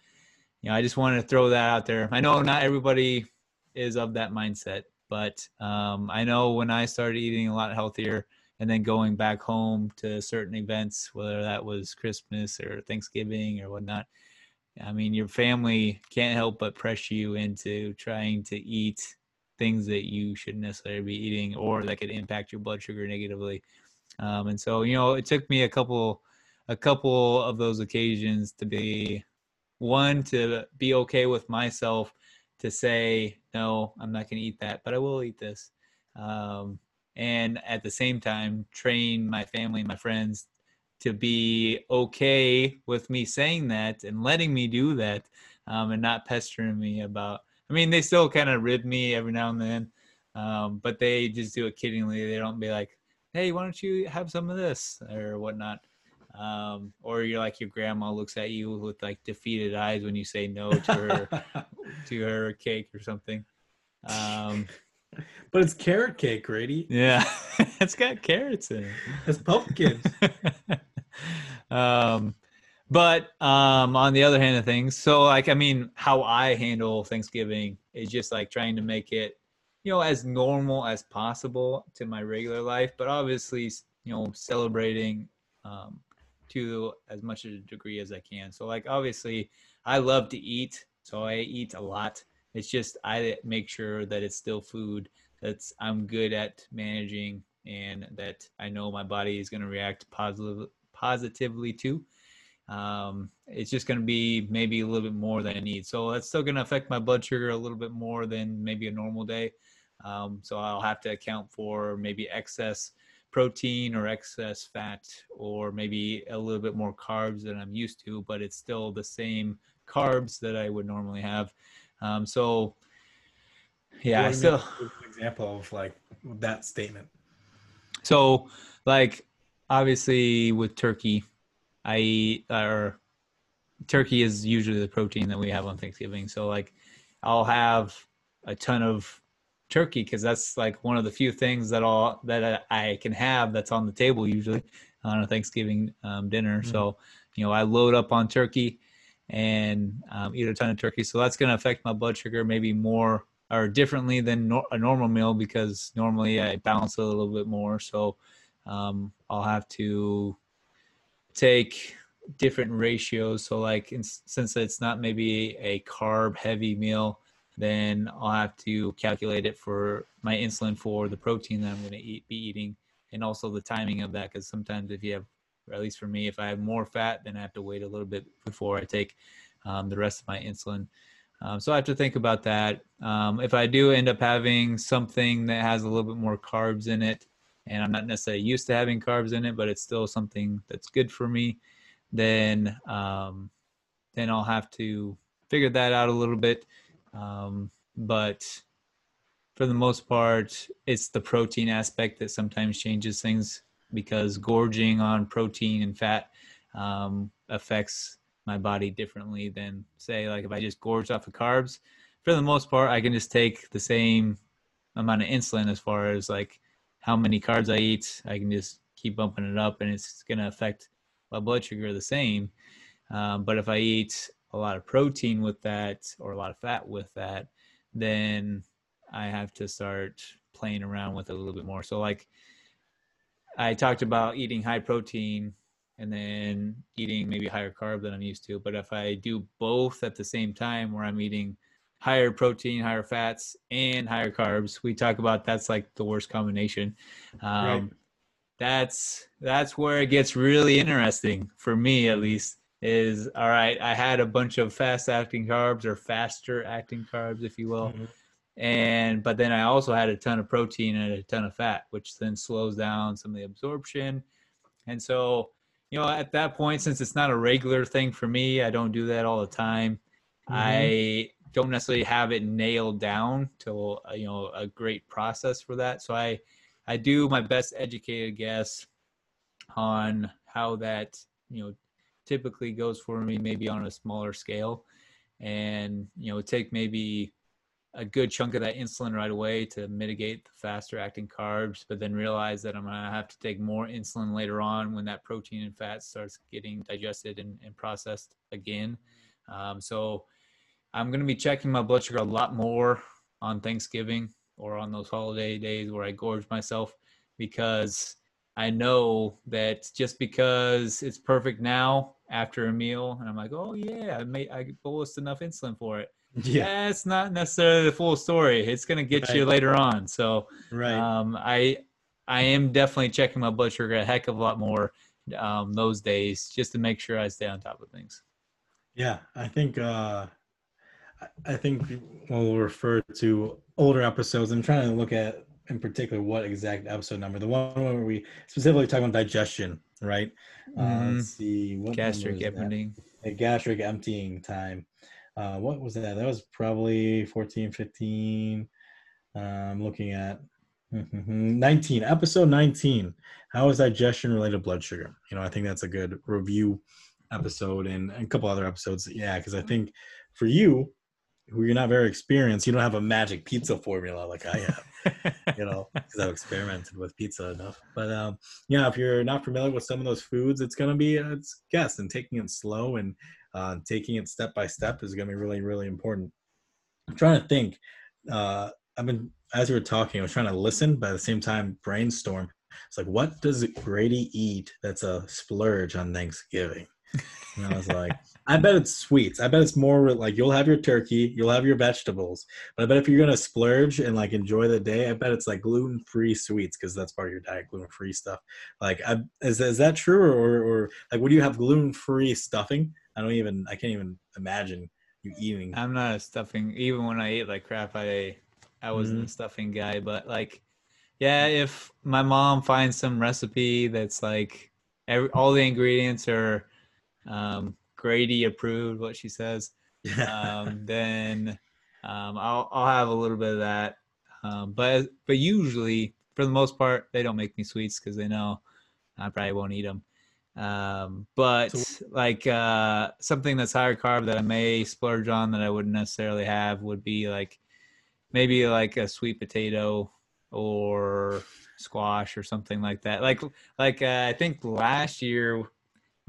S1: you know, I just wanted to throw that out there. I know not everybody is of that mindset. But um, I know when I started eating a lot healthier and then going back home to certain events, whether that was Christmas or Thanksgiving or whatnot, I mean, your family can't help but pressure you into trying to eat things that you shouldn't necessarily be eating or that could impact your blood sugar negatively. Um, and so, you know, it took me a couple, a couple of those occasions to be one to be okay with myself to say no i'm not going to eat that but i will eat this um, and at the same time train my family my friends to be okay with me saying that and letting me do that um, and not pestering me about i mean they still kind of rib me every now and then um, but they just do it kiddingly they don't be like hey why don't you have some of this or whatnot um, or you're like your grandma looks at you with like defeated eyes when you say no to her <laughs> to her cake or something. Um,
S2: but it's carrot cake, Grady.
S1: Yeah, <laughs> it's got carrots in it.
S2: It's pumpkins. <laughs> <laughs>
S1: um, but um, on the other hand of things, so like I mean, how I handle Thanksgiving is just like trying to make it, you know, as normal as possible to my regular life, but obviously, you know, celebrating um, to as much a degree as I can. So like obviously I love to eat, so I eat a lot. It's just I make sure that it's still food that's I'm good at managing and that I know my body is going to react positive positively too. Um, it's just going to be maybe a little bit more than I need. So that's still going to affect my blood sugar a little bit more than maybe a normal day. Um, so I'll have to account for maybe excess protein or excess fat or maybe a little bit more carbs than I'm used to, but it's still the same carbs that I would normally have. Um, so, yeah, I still
S2: example of like that statement.
S1: So, like, obviously with turkey, I eat or turkey is usually the protein that we have on Thanksgiving. So, like, I'll have a ton of turkey because that's like one of the few things that all that I can have that's on the table usually on a Thanksgiving um, dinner. Mm-hmm. So you know I load up on turkey and um, eat a ton of turkey. So that's going to affect my blood sugar maybe more or differently than no- a normal meal because normally I balance a little bit more. So um, I'll have to take different ratios. So like in, since it's not maybe a carb heavy meal, then I'll have to calculate it for my insulin for the protein that I'm going to eat, be eating, and also the timing of that. Because sometimes if you have, at least for me, if I have more fat, then I have to wait a little bit before I take um, the rest of my insulin. Um, so I have to think about that. Um, if I do end up having something that has a little bit more carbs in it, and I'm not necessarily used to having carbs in it, but it's still something that's good for me, then um, then I'll have to figure that out a little bit. Um, but for the most part, it's the protein aspect that sometimes changes things because gorging on protein and fat um, affects my body differently than say like if I just gorge off of carbs. For the most part, I can just take the same amount of insulin as far as like how many carbs I eat. I can just keep bumping it up, and it's going to affect my blood sugar the same. Um, but if I eat a lot of protein with that or a lot of fat with that, then I have to start playing around with it a little bit more. So, like I talked about eating high protein and then eating maybe higher carb than I'm used to. But if I do both at the same time, where I'm eating higher protein, higher fats, and higher carbs, we talk about that's like the worst combination. Um, right. That's that's where it gets really interesting for me, at least is all right i had a bunch of fast acting carbs or faster acting carbs if you will mm-hmm. and but then i also had a ton of protein and a ton of fat which then slows down some of the absorption and so you know at that point since it's not a regular thing for me i don't do that all the time mm-hmm. i don't necessarily have it nailed down to uh, you know a great process for that. So i i do my best educated guess on how that you know typically goes for me maybe on a smaller scale. And you know take maybe a good chunk of that insulin right away to mitigate the faster acting carbs but then realize that i'm going to have to take more insulin later on when that protein and fat starts getting digested and, and processed again. Um, so i'm going to be checking my blood sugar a lot more on thanksgiving or on those holiday days where i gorge myself because I know that just because it's perfect now after a meal, and I'm like, oh yeah, I made I bolused enough insulin for it. <laughs> Yeah, that's not necessarily the full story. It's gonna get right. you later on. So, right. Um, I I am definitely checking my blood sugar a heck of a lot more um, those days just to make sure I stay on top of things.
S2: Yeah, I think uh, I think we'll refer to older episodes. I'm trying to look at in particular what exact episode number. The one where we specifically talk about digestion, right?
S1: Mm-hmm. Uh, let's see. What gastric emptying.
S2: A gastric emptying time. Uh, what was that? That was probably 14, 15. Uh, I'm looking at 19, episode 19. How is digestion related to blood sugar? You know, I think that's a good review episode and, and a couple other episodes. Yeah, because I think for you, who you're not very experienced, you don't have a magic pizza formula like I have. you know, <laughs> because I've experimented with pizza enough. But um, yeah, if you're not familiar with some of those foods, it's gonna be uh, it's guess and taking it slow and uh, taking it step by step is gonna be really really important. I'm trying to think. Uh, I've been as we were talking, I was trying to listen, but at the same time brainstorm. It's like, what does Grady eat that's a splurge on Thanksgiving? And I was like, I bet it's sweets. I bet it's more like you'll have your turkey, you'll have your vegetables. But I bet if you're gonna splurge and like enjoy the day, I bet it's like gluten free sweets because that's part of your diet, gluten free stuff. Like, I, is is that true or or like would you have gluten free stuffing? I don't even I can't even imagine you eating.
S1: I'm not a stuffing. Even when I eat like crap, I I wasn't mm-hmm. a stuffing guy. But like, yeah, if my mom finds some recipe that's like every, all the ingredients are um, Grady approved what she says, um, <laughs> then um, I'll I'll have a little bit of that. Um, but but usually, for the most part, they don't make me sweets because they know I probably won't eat them. Um, but so, like uh, something that's higher carb that I may splurge on that I wouldn't necessarily have would be like maybe like a sweet potato or squash or something like that. Like like uh, I think last year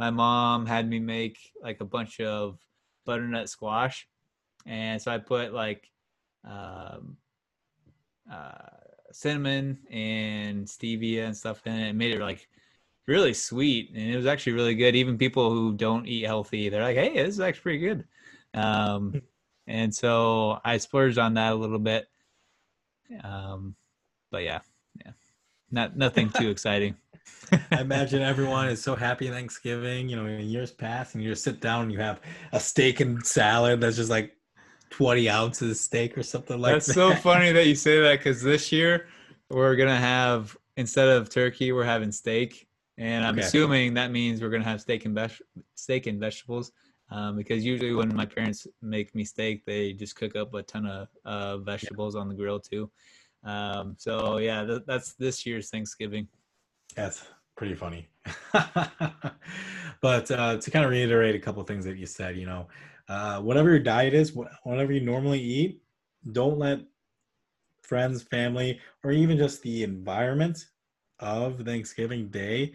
S1: my mom had me make like a bunch of butternut squash, and so I put like um, uh, cinnamon and stevia and stuff in it. and made it like really sweet, and it was actually really good. Even people who don't eat healthy, they're like, "Hey, this is actually pretty good." Um, and so I splurged on that a little bit. Um, but yeah, yeah, not nothing too <laughs> exciting.
S2: I imagine everyone is so happy Thanksgiving. You know, in years past, and you just sit down and you have a steak and salad that's just like 20 ounces of steak or something like
S1: that's
S2: that.
S1: That's so funny that you say that because this year we're gonna have instead of turkey, we're having steak, and I'm okay. assuming that means we're gonna have steak and steak and vegetables. Um, because usually when my parents make me steak, they just cook up a ton of uh, vegetables yeah. on the grill too. Um, so yeah, th- that's this year's Thanksgiving.
S2: That's pretty funny. <laughs> but uh, to kind of reiterate a couple things that you said, you know, uh, whatever your diet is, whatever you normally eat, don't let friends, family, or even just the environment of Thanksgiving Day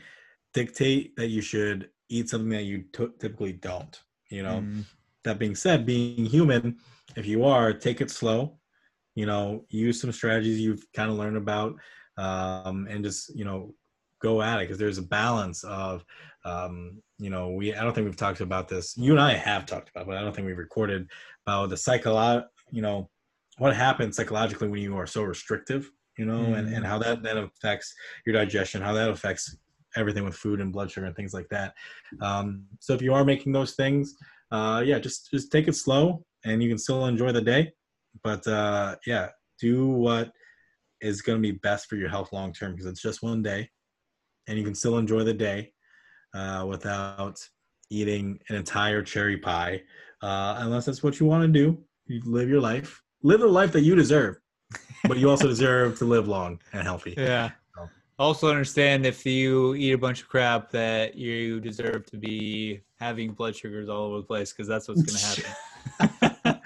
S2: dictate that you should eat something that you t- typically don't. You know, mm. that being said, being human, if you are, take it slow. You know, use some strategies you've kind of learned about, um, and just you know, go at it because there's a balance of um, you know we i don't think we've talked about this you and i have talked about but i don't think we've recorded about the psycholo you know what happens psychologically when you are so restrictive you know mm-hmm. and, and mm-hmm. how that then affects your digestion how that affects everything with food and blood sugar and things like that um, so if you are making those things uh, yeah just just take it slow and you can still enjoy the day but uh, yeah do what is going to be best for your health long term because it's just one day and you can still enjoy the day uh, without eating an entire cherry pie, uh, unless that's what you want to do. You live your life, live the life that you deserve, but you also <laughs> deserve to live long and healthy.
S1: Yeah. So. Also understand if you eat a bunch of crap that you deserve to be having blood sugars all over the place because that's what's going to happen.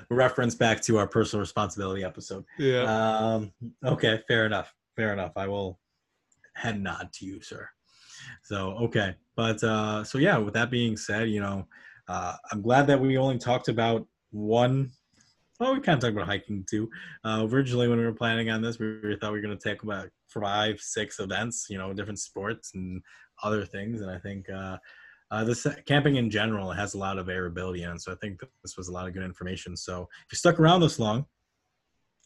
S1: <laughs>
S2: Reference back to our personal responsibility episode.
S1: Yeah.
S2: Um, okay, fair enough. Fair enough. I will head nod to you, sir. So okay, but uh, so yeah. With that being said, you know, uh, I'm glad that we only talked about one. Well, we kind of talked about hiking too. Uh, originally, when we were planning on this, we thought we were going to take about five, six events. You know, different sports and other things. And I think uh, uh, this camping in general has a lot of variability in. So I think this was a lot of good information. So if you stuck around this long,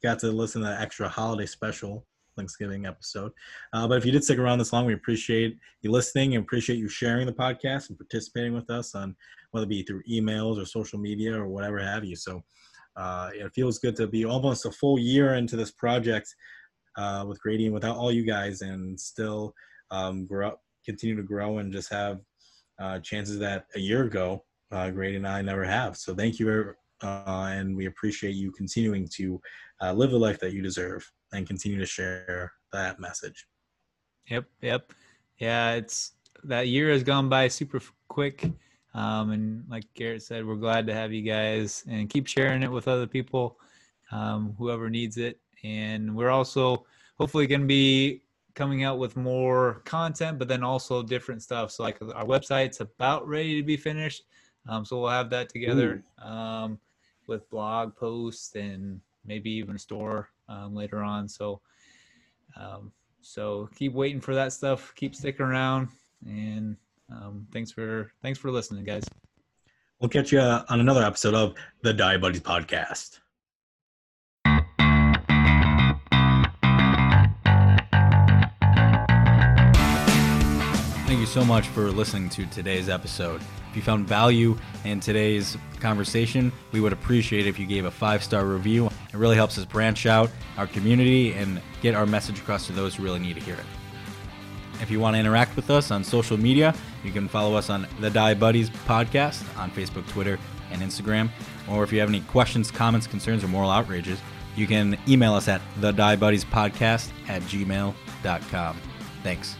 S2: got to listen to that extra holiday special Thanksgiving episode. Uh, but if you did stick around this long, we appreciate you listening and appreciate you sharing the podcast and participating with us on whether it be through emails or social media or whatever have you. So uh, it feels good to be almost a full year into this project uh, with Grady and without all you guys and still um, grow, continue to grow and just have uh, chances that a year ago uh, Grady and I never have. So thank you, uh, and we appreciate you continuing to uh, live the life that you deserve and continue to share that message.
S1: Yep, yep, yeah. It's that year has gone by super quick, um, and like Garrett said, we're glad to have you guys and keep sharing it with other people, um, whoever needs it. And we're also hopefully going to be coming out with more content, but then also different stuff. So like our website's about ready to be finished. Um, so we'll have that together um, with blog posts and maybe even a store um, later on. So, um, so keep waiting for that stuff. Keep sticking around, and um, thanks for thanks for listening, guys.
S2: We'll catch you on another episode of the Diabuddies podcast. Thank you so much for listening to today's episode. If you found value in today's conversation, we would appreciate it if you gave a five star review. It really helps us branch out our community and get our message across to those who really need to hear it. If you want to interact with us on social media, you can follow us on the Diabuddies podcast on Facebook, Twitter, and Instagram. Or if you have any questions, comments, concerns, or moral outrages, you can email us at the Podcast at gmail.com. Thanks.